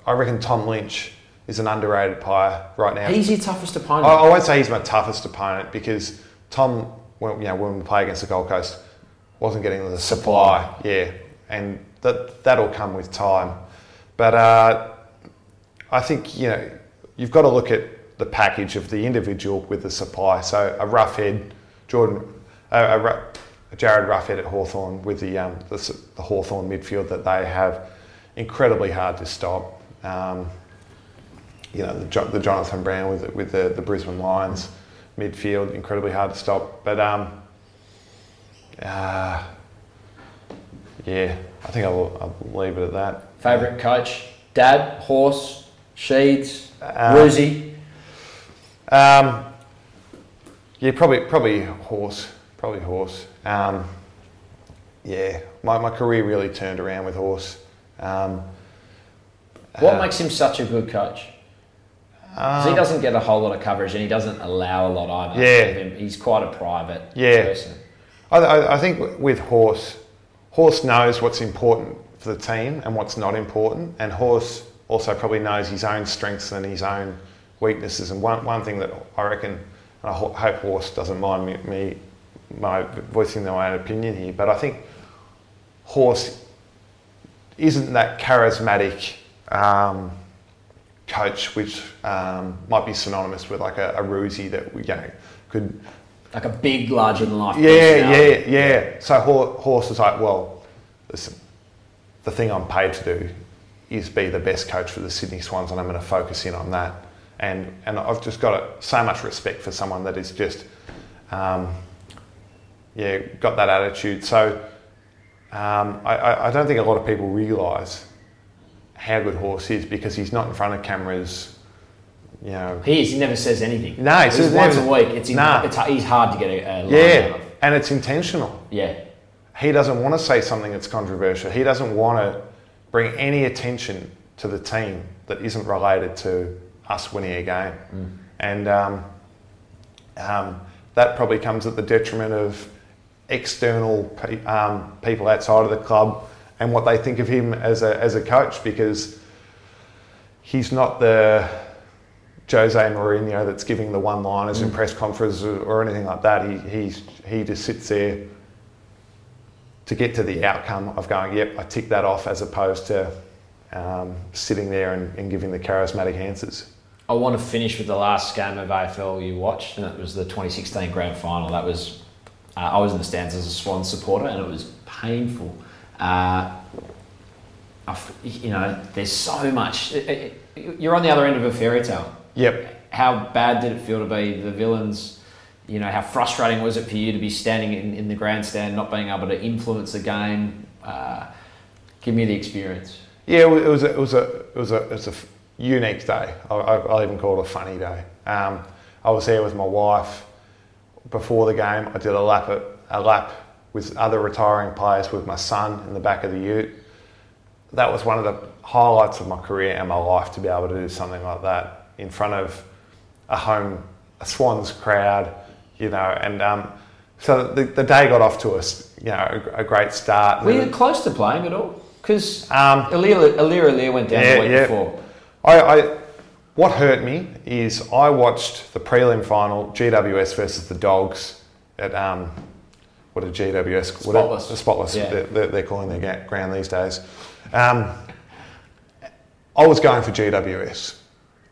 S1: I reckon Tom Lynch is an underrated player right now.
S3: He's your toughest opponent.
S1: I, I won't say he's my toughest opponent because Tom, when, you know, when we play against the Gold Coast, wasn't getting the supply. supply. Yeah, and that that'll come with time. But uh, I think you know you've got to look at the package of the individual with the supply. So a Roughead, Jordan, a, a Jarryd Roughead at Hawthorn with the, um, the, the Hawthorn midfield that they have incredibly hard to stop. Um, you know, the, the, Jonathan Brown with, with the, the Brisbane Lions midfield, incredibly hard to stop. But um, uh, yeah, I think I'll, I'll leave it at that.
S3: Favourite coach? Dad, Horse, Sheeds, um,
S1: Um, yeah, probably probably Horse. Probably Horse. Um, yeah, my, my career really turned around with Horse. Um,
S3: what uh, makes him such a good coach? Because um, he doesn't get a whole lot of coverage and he doesn't allow a lot either.
S1: Yeah.
S3: He's quite a private
S1: yeah.
S3: person.
S1: I, I, I think with Horse, Horse knows what's important for the team and what's not important, and Horse also probably knows his own strengths and his own weaknesses. And one, one thing that I reckon, and I hope Horse doesn't mind me, me my voicing my own opinion here, but I think Horse isn't that charismatic um, coach, which um, might be synonymous with like a, a that we you know, could
S3: like a big, larger than life.
S1: Yeah, yeah, yeah. So Horse is like, well, listen, the thing I'm paid to do is be the best coach for the Sydney Swans, and I'm going to focus in on that. And and I've just got so much respect for someone that is just. Um, yeah, got that attitude. So um, I, I, don't think a lot of people realise how good Horse is because he's not in front of cameras. You know,
S3: he is. He never says anything.
S1: No,
S3: he's once never, a week. It's, in, nah. it's he's hard to get a, a
S1: yeah, and it's intentional.
S3: Yeah,
S1: he doesn't want to say something that's controversial. He doesn't want to bring any attention to the team that isn't related to us winning a game, and um, um, that probably comes at the detriment of external pe- um, people outside of the club and what they think of him as a as a coach because he's not the Jose Mourinho that's giving the one-liners in press conferences or, or anything like that. He he's, he just sits there to get to the outcome of going, yep, I tick that off, as opposed to um, sitting there and, and giving the charismatic answers.
S3: I want to finish with the last game of AFL you watched, and it was the 2016 Grand Final. That was, uh, I was in the stands as a Swan supporter, and it was painful. Uh, you know, there's so much. it- it- you're on the other end of a fairy tale.
S1: Yep.
S3: How bad did it feel to be the villains? You know, how frustrating was it for you to be standing in, in the grandstand, not being able to influence the game? Uh, give me the experience.
S1: Yeah, it was a, it was a, it was a, it was a unique day. I, I, I'll even call it a funny day. Um, I was there with my wife before the game. I did a lap, at, a lap with other retiring players with my son in the back of the ute. That was one of the highlights of my career and my life to be able to do something like that in front of a home, a Swans crowd, you know, and um, so the, the day got off to us, you know, a, a great start.
S3: Were you close to playing at all? Because
S1: Um,
S3: Aliir Aliir went down the week before.
S1: I, I, what hurt me is I watched the prelim final, GWS versus the Dogs at um, what a GWS, what a-
S3: Spotless.
S1: the spotless.
S3: Yeah.
S1: They're, they're, they're calling their ground these days. Um, I was going for GWS.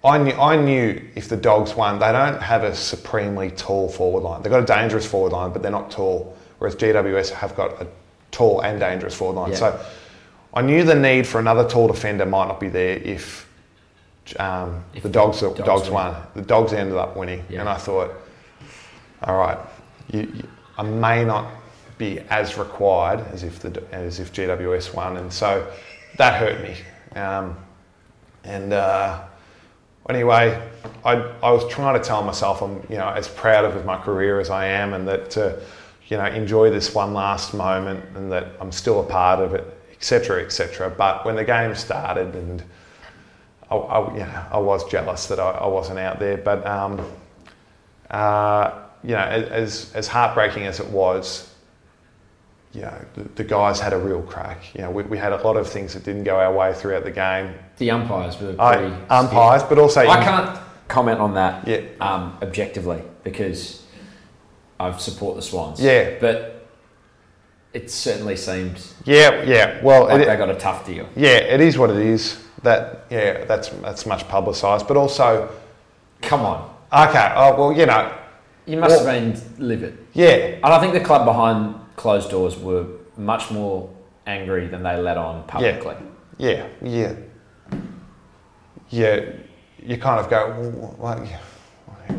S1: I knew, I knew if the Dogs won, they don't have a supremely tall forward line. They've got a dangerous forward line, but they're not tall. Whereas GWS have got a tall and dangerous forward line.
S3: Yeah.
S1: So I knew the need for another tall defender might not be there if, um, the Dogs,
S3: Dogs
S1: dogs,
S3: win.
S1: won. The Dogs ended up winning.
S3: Yeah.
S1: And I thought, all right, you, you, I may not be as required as if, the, as if GWS won. And so that hurt me. Um, and uh, anyway, I, I was trying to tell myself I'm you know as proud of my career as I am, and that to you know enjoy this one last moment, and that I'm still a part of it, etc., etc. But when the game started, and I, I, you know, I was jealous that I, I wasn't out there, but um, uh, you know, as as heartbreaking as it was. You know, the, the guys had a real crack. You know, we, we had a lot of things that didn't go our way throughout the game.
S3: The umpires were
S1: I,
S3: pretty.
S1: umpires, but also
S3: I can't comment on that
S1: Yeah.
S3: um, objectively because I support the Swans.
S1: Yeah.
S3: But it certainly seemed
S1: Yeah, yeah. Well,
S3: like
S1: it,
S3: they got a tough deal.
S1: yeah, it is what it is. That yeah, that's that's much publicised, but also
S3: Come on.
S1: okay. Oh well, you know,
S3: You must
S1: Well-
S3: have been livid.
S1: yeah,
S3: And I think the club behind closed doors were much more angry than they let on publicly.
S1: yeah, yeah, yeah. yeah You kind of go, well, well, yeah.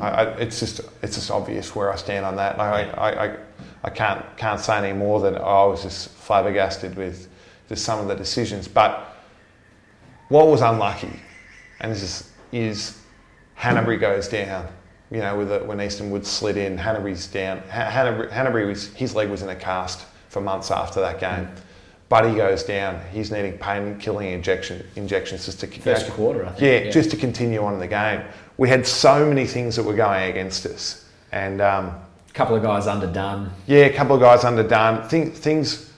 S1: I, I, it's just it's just obvious where I stand on that. I, I, I, I can't can't say any more than I was just flabbergasted with just some of the decisions. But what was unlucky, and this is, is Hannebery goes down. You know, with the, when Easton Woods slid in, Hannebery's down. Ha- Hannebery, Hannebery was his leg was in a cast for months after that game. Buddy goes down. He's needing pain-killing injection injections just to
S3: First quarter, I think.
S1: yeah, just to continue on in the game. We had so many things that were going against us, and um,
S3: a couple of guys underdone.
S1: yeah, a couple of guys underdone. Think, things,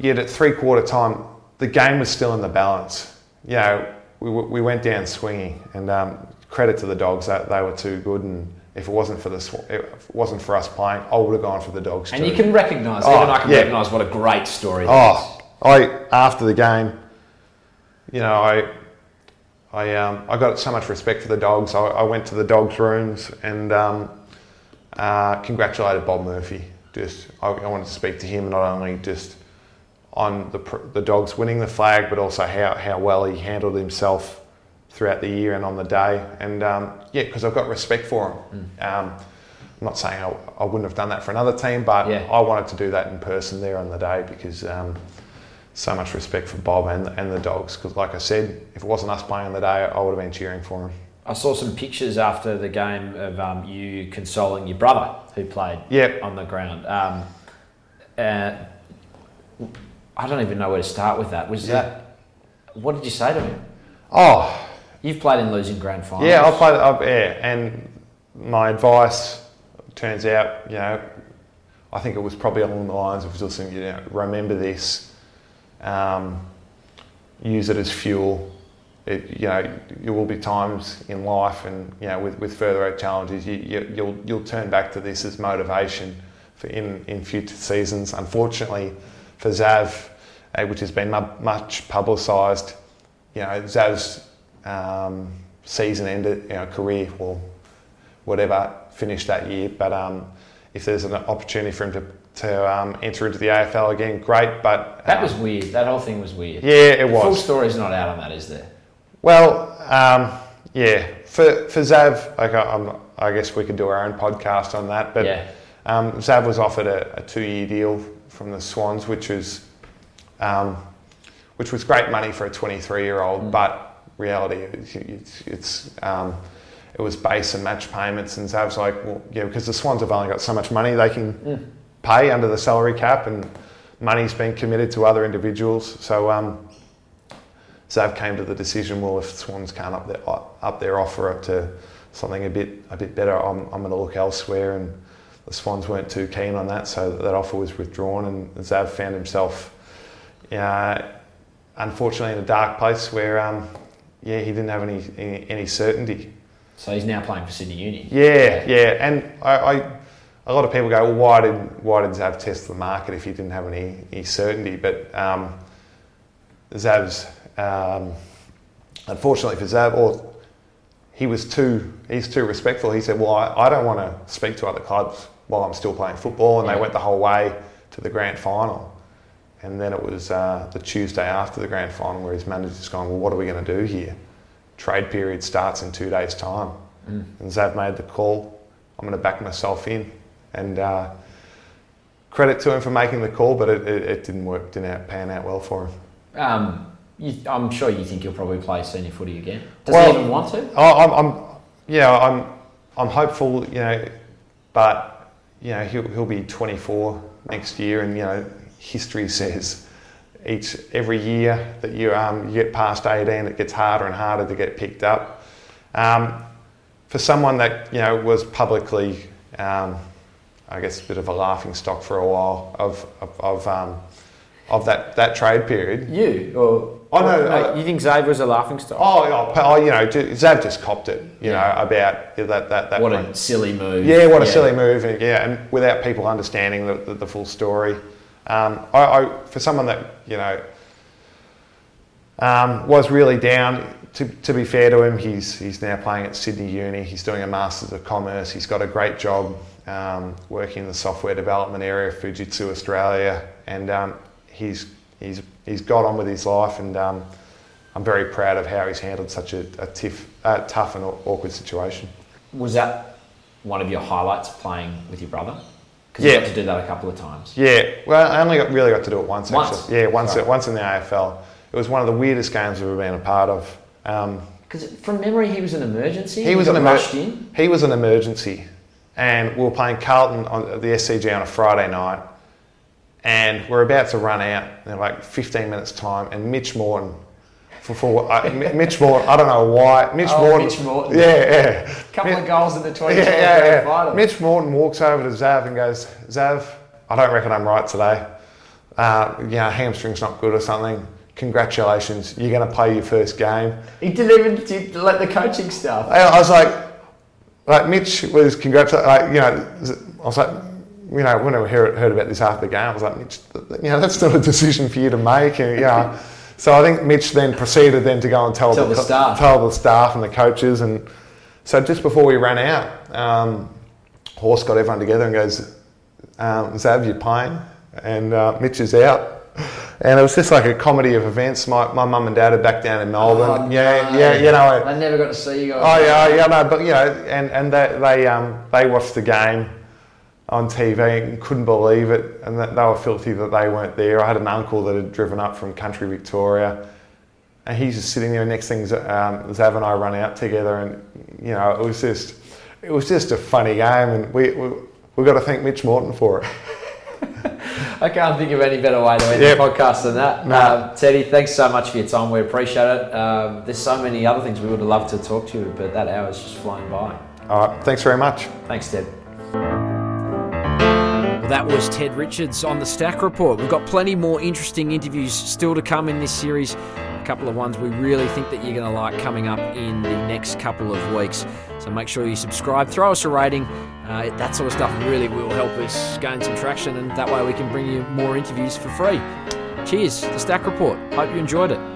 S1: yet at three quarter time, the game was still in the balance. You know, we, we went down swinging, and um, credit to the dogs that they were too good. And if it wasn't for the Sw- if it wasn't for us playing, I would have gone for the dogs
S3: And
S1: too.
S3: you can recognise,
S1: Oh,
S3: even I can
S1: yeah.
S3: recognise what a great story
S1: Oh, I after the game, you know, I I um, I got so much respect for the dogs. I, I went to the dogs' rooms and um, uh, congratulated Bob Murphy. Just I, I wanted to speak to him not only just on the the dogs winning the flag, but also how how well he handled himself throughout the year and on the day. And um, yeah, because I've got respect for him. Um, I'm not saying I, I wouldn't have done that for another team, but
S3: Yeah.
S1: I wanted to do that in person there on the day because um, so much respect for Bob and, and the dogs. Because, like I said, if it wasn't us playing on the day, I would have been cheering for him.
S3: I saw some pictures after the game of um, you consoling your brother who played
S1: Yep.
S3: on the ground. Um, uh, I don't even know where to start with that. Was
S1: Yeah.
S3: that what did you say to him?
S1: Oh,
S3: You You've played in losing grand finals.
S1: Yeah, I played. I, yeah, and my advice turns out, you know, I think it was probably along the lines of just you know, remember this, um, use it as fuel. It, you know, there will be times in life, and you know, with, with further challenges, you, you, you'll you'll turn back to this as motivation for in, in future seasons. Unfortunately, for Zav, uh, which has been mu- much publicised, you know, Zav's um, season ended, you know, career or whatever finished that year. But um, if there's an opportunity for him to, to um, enter into the AFL again, great. But
S3: that
S1: um,
S3: was weird. That whole thing was weird.
S1: yeah, it was.
S3: Full story's not out on that, is there?
S1: Well, um, yeah, for for Zav, like I, I'm, I guess we could do our own podcast on that. But
S3: Yeah.
S1: um, Zav was offered a, a two-year deal from the Swans, which was um, which was great money for a 23-year-old, but reality it's, it's, um, it was base and match payments, and Zav's like, well, yeah, because the Swans have only got so much money they can pay under the salary cap, and money's been committed to other individuals, so. Um, Zav came to the decision, well, if Swans can't up their, up their offer up to something a bit a bit better, I'm, I'm going to look elsewhere. And the Swans weren't too keen on that, so that offer was withdrawn. And Zav found himself, uh, unfortunately, in a dark place where, um, yeah, he didn't have any, any any certainty.
S3: So he's now playing for Sydney Uni.
S1: Yeah, yeah, and I, I a lot of people go, well, why did why did Zav test the market if he didn't have any, any certainty? But um, Zav's um, unfortunately for Zav, or he was too he's too respectful. He said, well, I, I don't want to speak to other clubs while I'm still playing football, and
S3: Yeah.
S1: they went the whole way to the grand final. And then it was uh, the Tuesday after the grand final where his manager's gone, well, what are we going to do here? Trade period starts in two days' time.
S3: Mm.
S1: And Zav made the call. I'm going to back myself in. And uh, credit to him for making the call, but it, it, it didn't work, didn't out, pan out well for him.
S3: Um, you, I'm sure you think he'll probably play senior footy again. Does
S1: Well-
S3: he even want to?
S1: I- I'm, I'm, yeah, I'm, I'm hopeful, you know, but you know he'll, he'll be 24 next year, and you know history says each every year that you um, you get past 18, it gets harder and harder to get picked up. Um, for someone that you know was publicly, um, I guess, a bit of a laughing stock for a while of of of, um, of that that trade period.
S3: You or
S1: Oh, no, uh,
S3: you think Xavier was a laughing stock?
S1: Oh, oh, oh, you know, ju- Zav just copped it, you
S3: Yeah.
S1: know, about that that that.
S3: what a silly move!
S1: yeah, what a silly move, and, yeah, and without people understanding the, the, the full story. Um, I, I, for someone that you know um, was really down. To, to be fair to him, he's he's now playing at Sydney Uni. He's doing a Masters of Commerce. He's got a great job um, working in the software development area of Fujitsu Australia, and um, he's he's he's got on with his life. And um, I'm very proud of how he's handled such a, a tiff, uh, tough and awkward situation.
S3: Was that one of your highlights playing with your brother? Because
S1: Yeah.
S3: you got to do that a couple of times.
S1: Yeah, well, I only got, really got to do it once.
S3: Once?
S1: Actually. Yeah, once.
S3: Right.
S1: Once in the AFL. It was one of the weirdest games I've ever been a part of. Um,
S3: Because from memory, he was an emergency.
S1: he was an emer-
S3: rushed in.
S1: He was an emergency, and we were playing Carlton on the SCG on a Friday night, and we're about to run out in like 15 minutes time, and Mitch Morton. For, for uh, Mitch Morton, I don't know why. Mitch
S3: Oh,
S1: Morton.
S3: Mitch Morton.
S1: Yeah, yeah.
S3: couple
S1: Mi-
S3: of goals in the 20
S1: yeah, yeah, yeah. Mitch Morton walks over to Zav and goes, Zav, I don't reckon I'm right today. Uh, you know, hamstring's not good or something. Congratulations, you're going to play your first game.
S3: He didn't even did let the coaching staff.
S1: I, I was like, like Mitch was congratulating, like, you know, I was like, you know, when I heard, heard about this after the game, I was like, Mitch, you know, that's not a decision for you to make, and you know. So I think Mitch then proceeded then to go and tell,
S3: Tell the
S1: co-
S3: staff.
S1: tell the staff and the coaches, and so just before we ran out, um, Horse got everyone together and goes, um, Zav, you're playing, and uh, Mitch is out. And it was just like a comedy of events. My, my mum and dad are back down in Melbourne.
S3: Oh,
S1: yeah,
S3: no.
S1: yeah, you know.
S3: I never got to see you guys.
S1: Oh yeah, yeah, no, but you know, and and they they um they watched the game on TV and couldn't believe it, and that they were filthy that they weren't there. I had an uncle that had driven up from country Victoria, and he's just sitting there. Next thing, um, Zav and I run out together, and you know, it was just it was just a funny game, and we we, we got to thank Mitch Morton for it.
S4: I can't think of any better way to end
S1: Yep.
S4: the podcast than that.
S1: No.
S4: Um, Teddy, thanks so much for your time. We appreciate it. Um, there's so many other things we would have loved to talk to you, but that hour's just flown by.
S1: All right, thanks very much.
S4: Thanks, Ted.
S3: Well, that was Ted Richards on the Stack Report. We've got plenty more interesting interviews still to come in this series. A couple of ones we really think that you're going to like coming up in the next couple of weeks. So make sure you subscribe, throw us a rating. Uh, that sort of stuff really will help us gain some traction, and that way we can bring you more interviews for free. Cheers, the Stack Report. Hope you enjoyed it.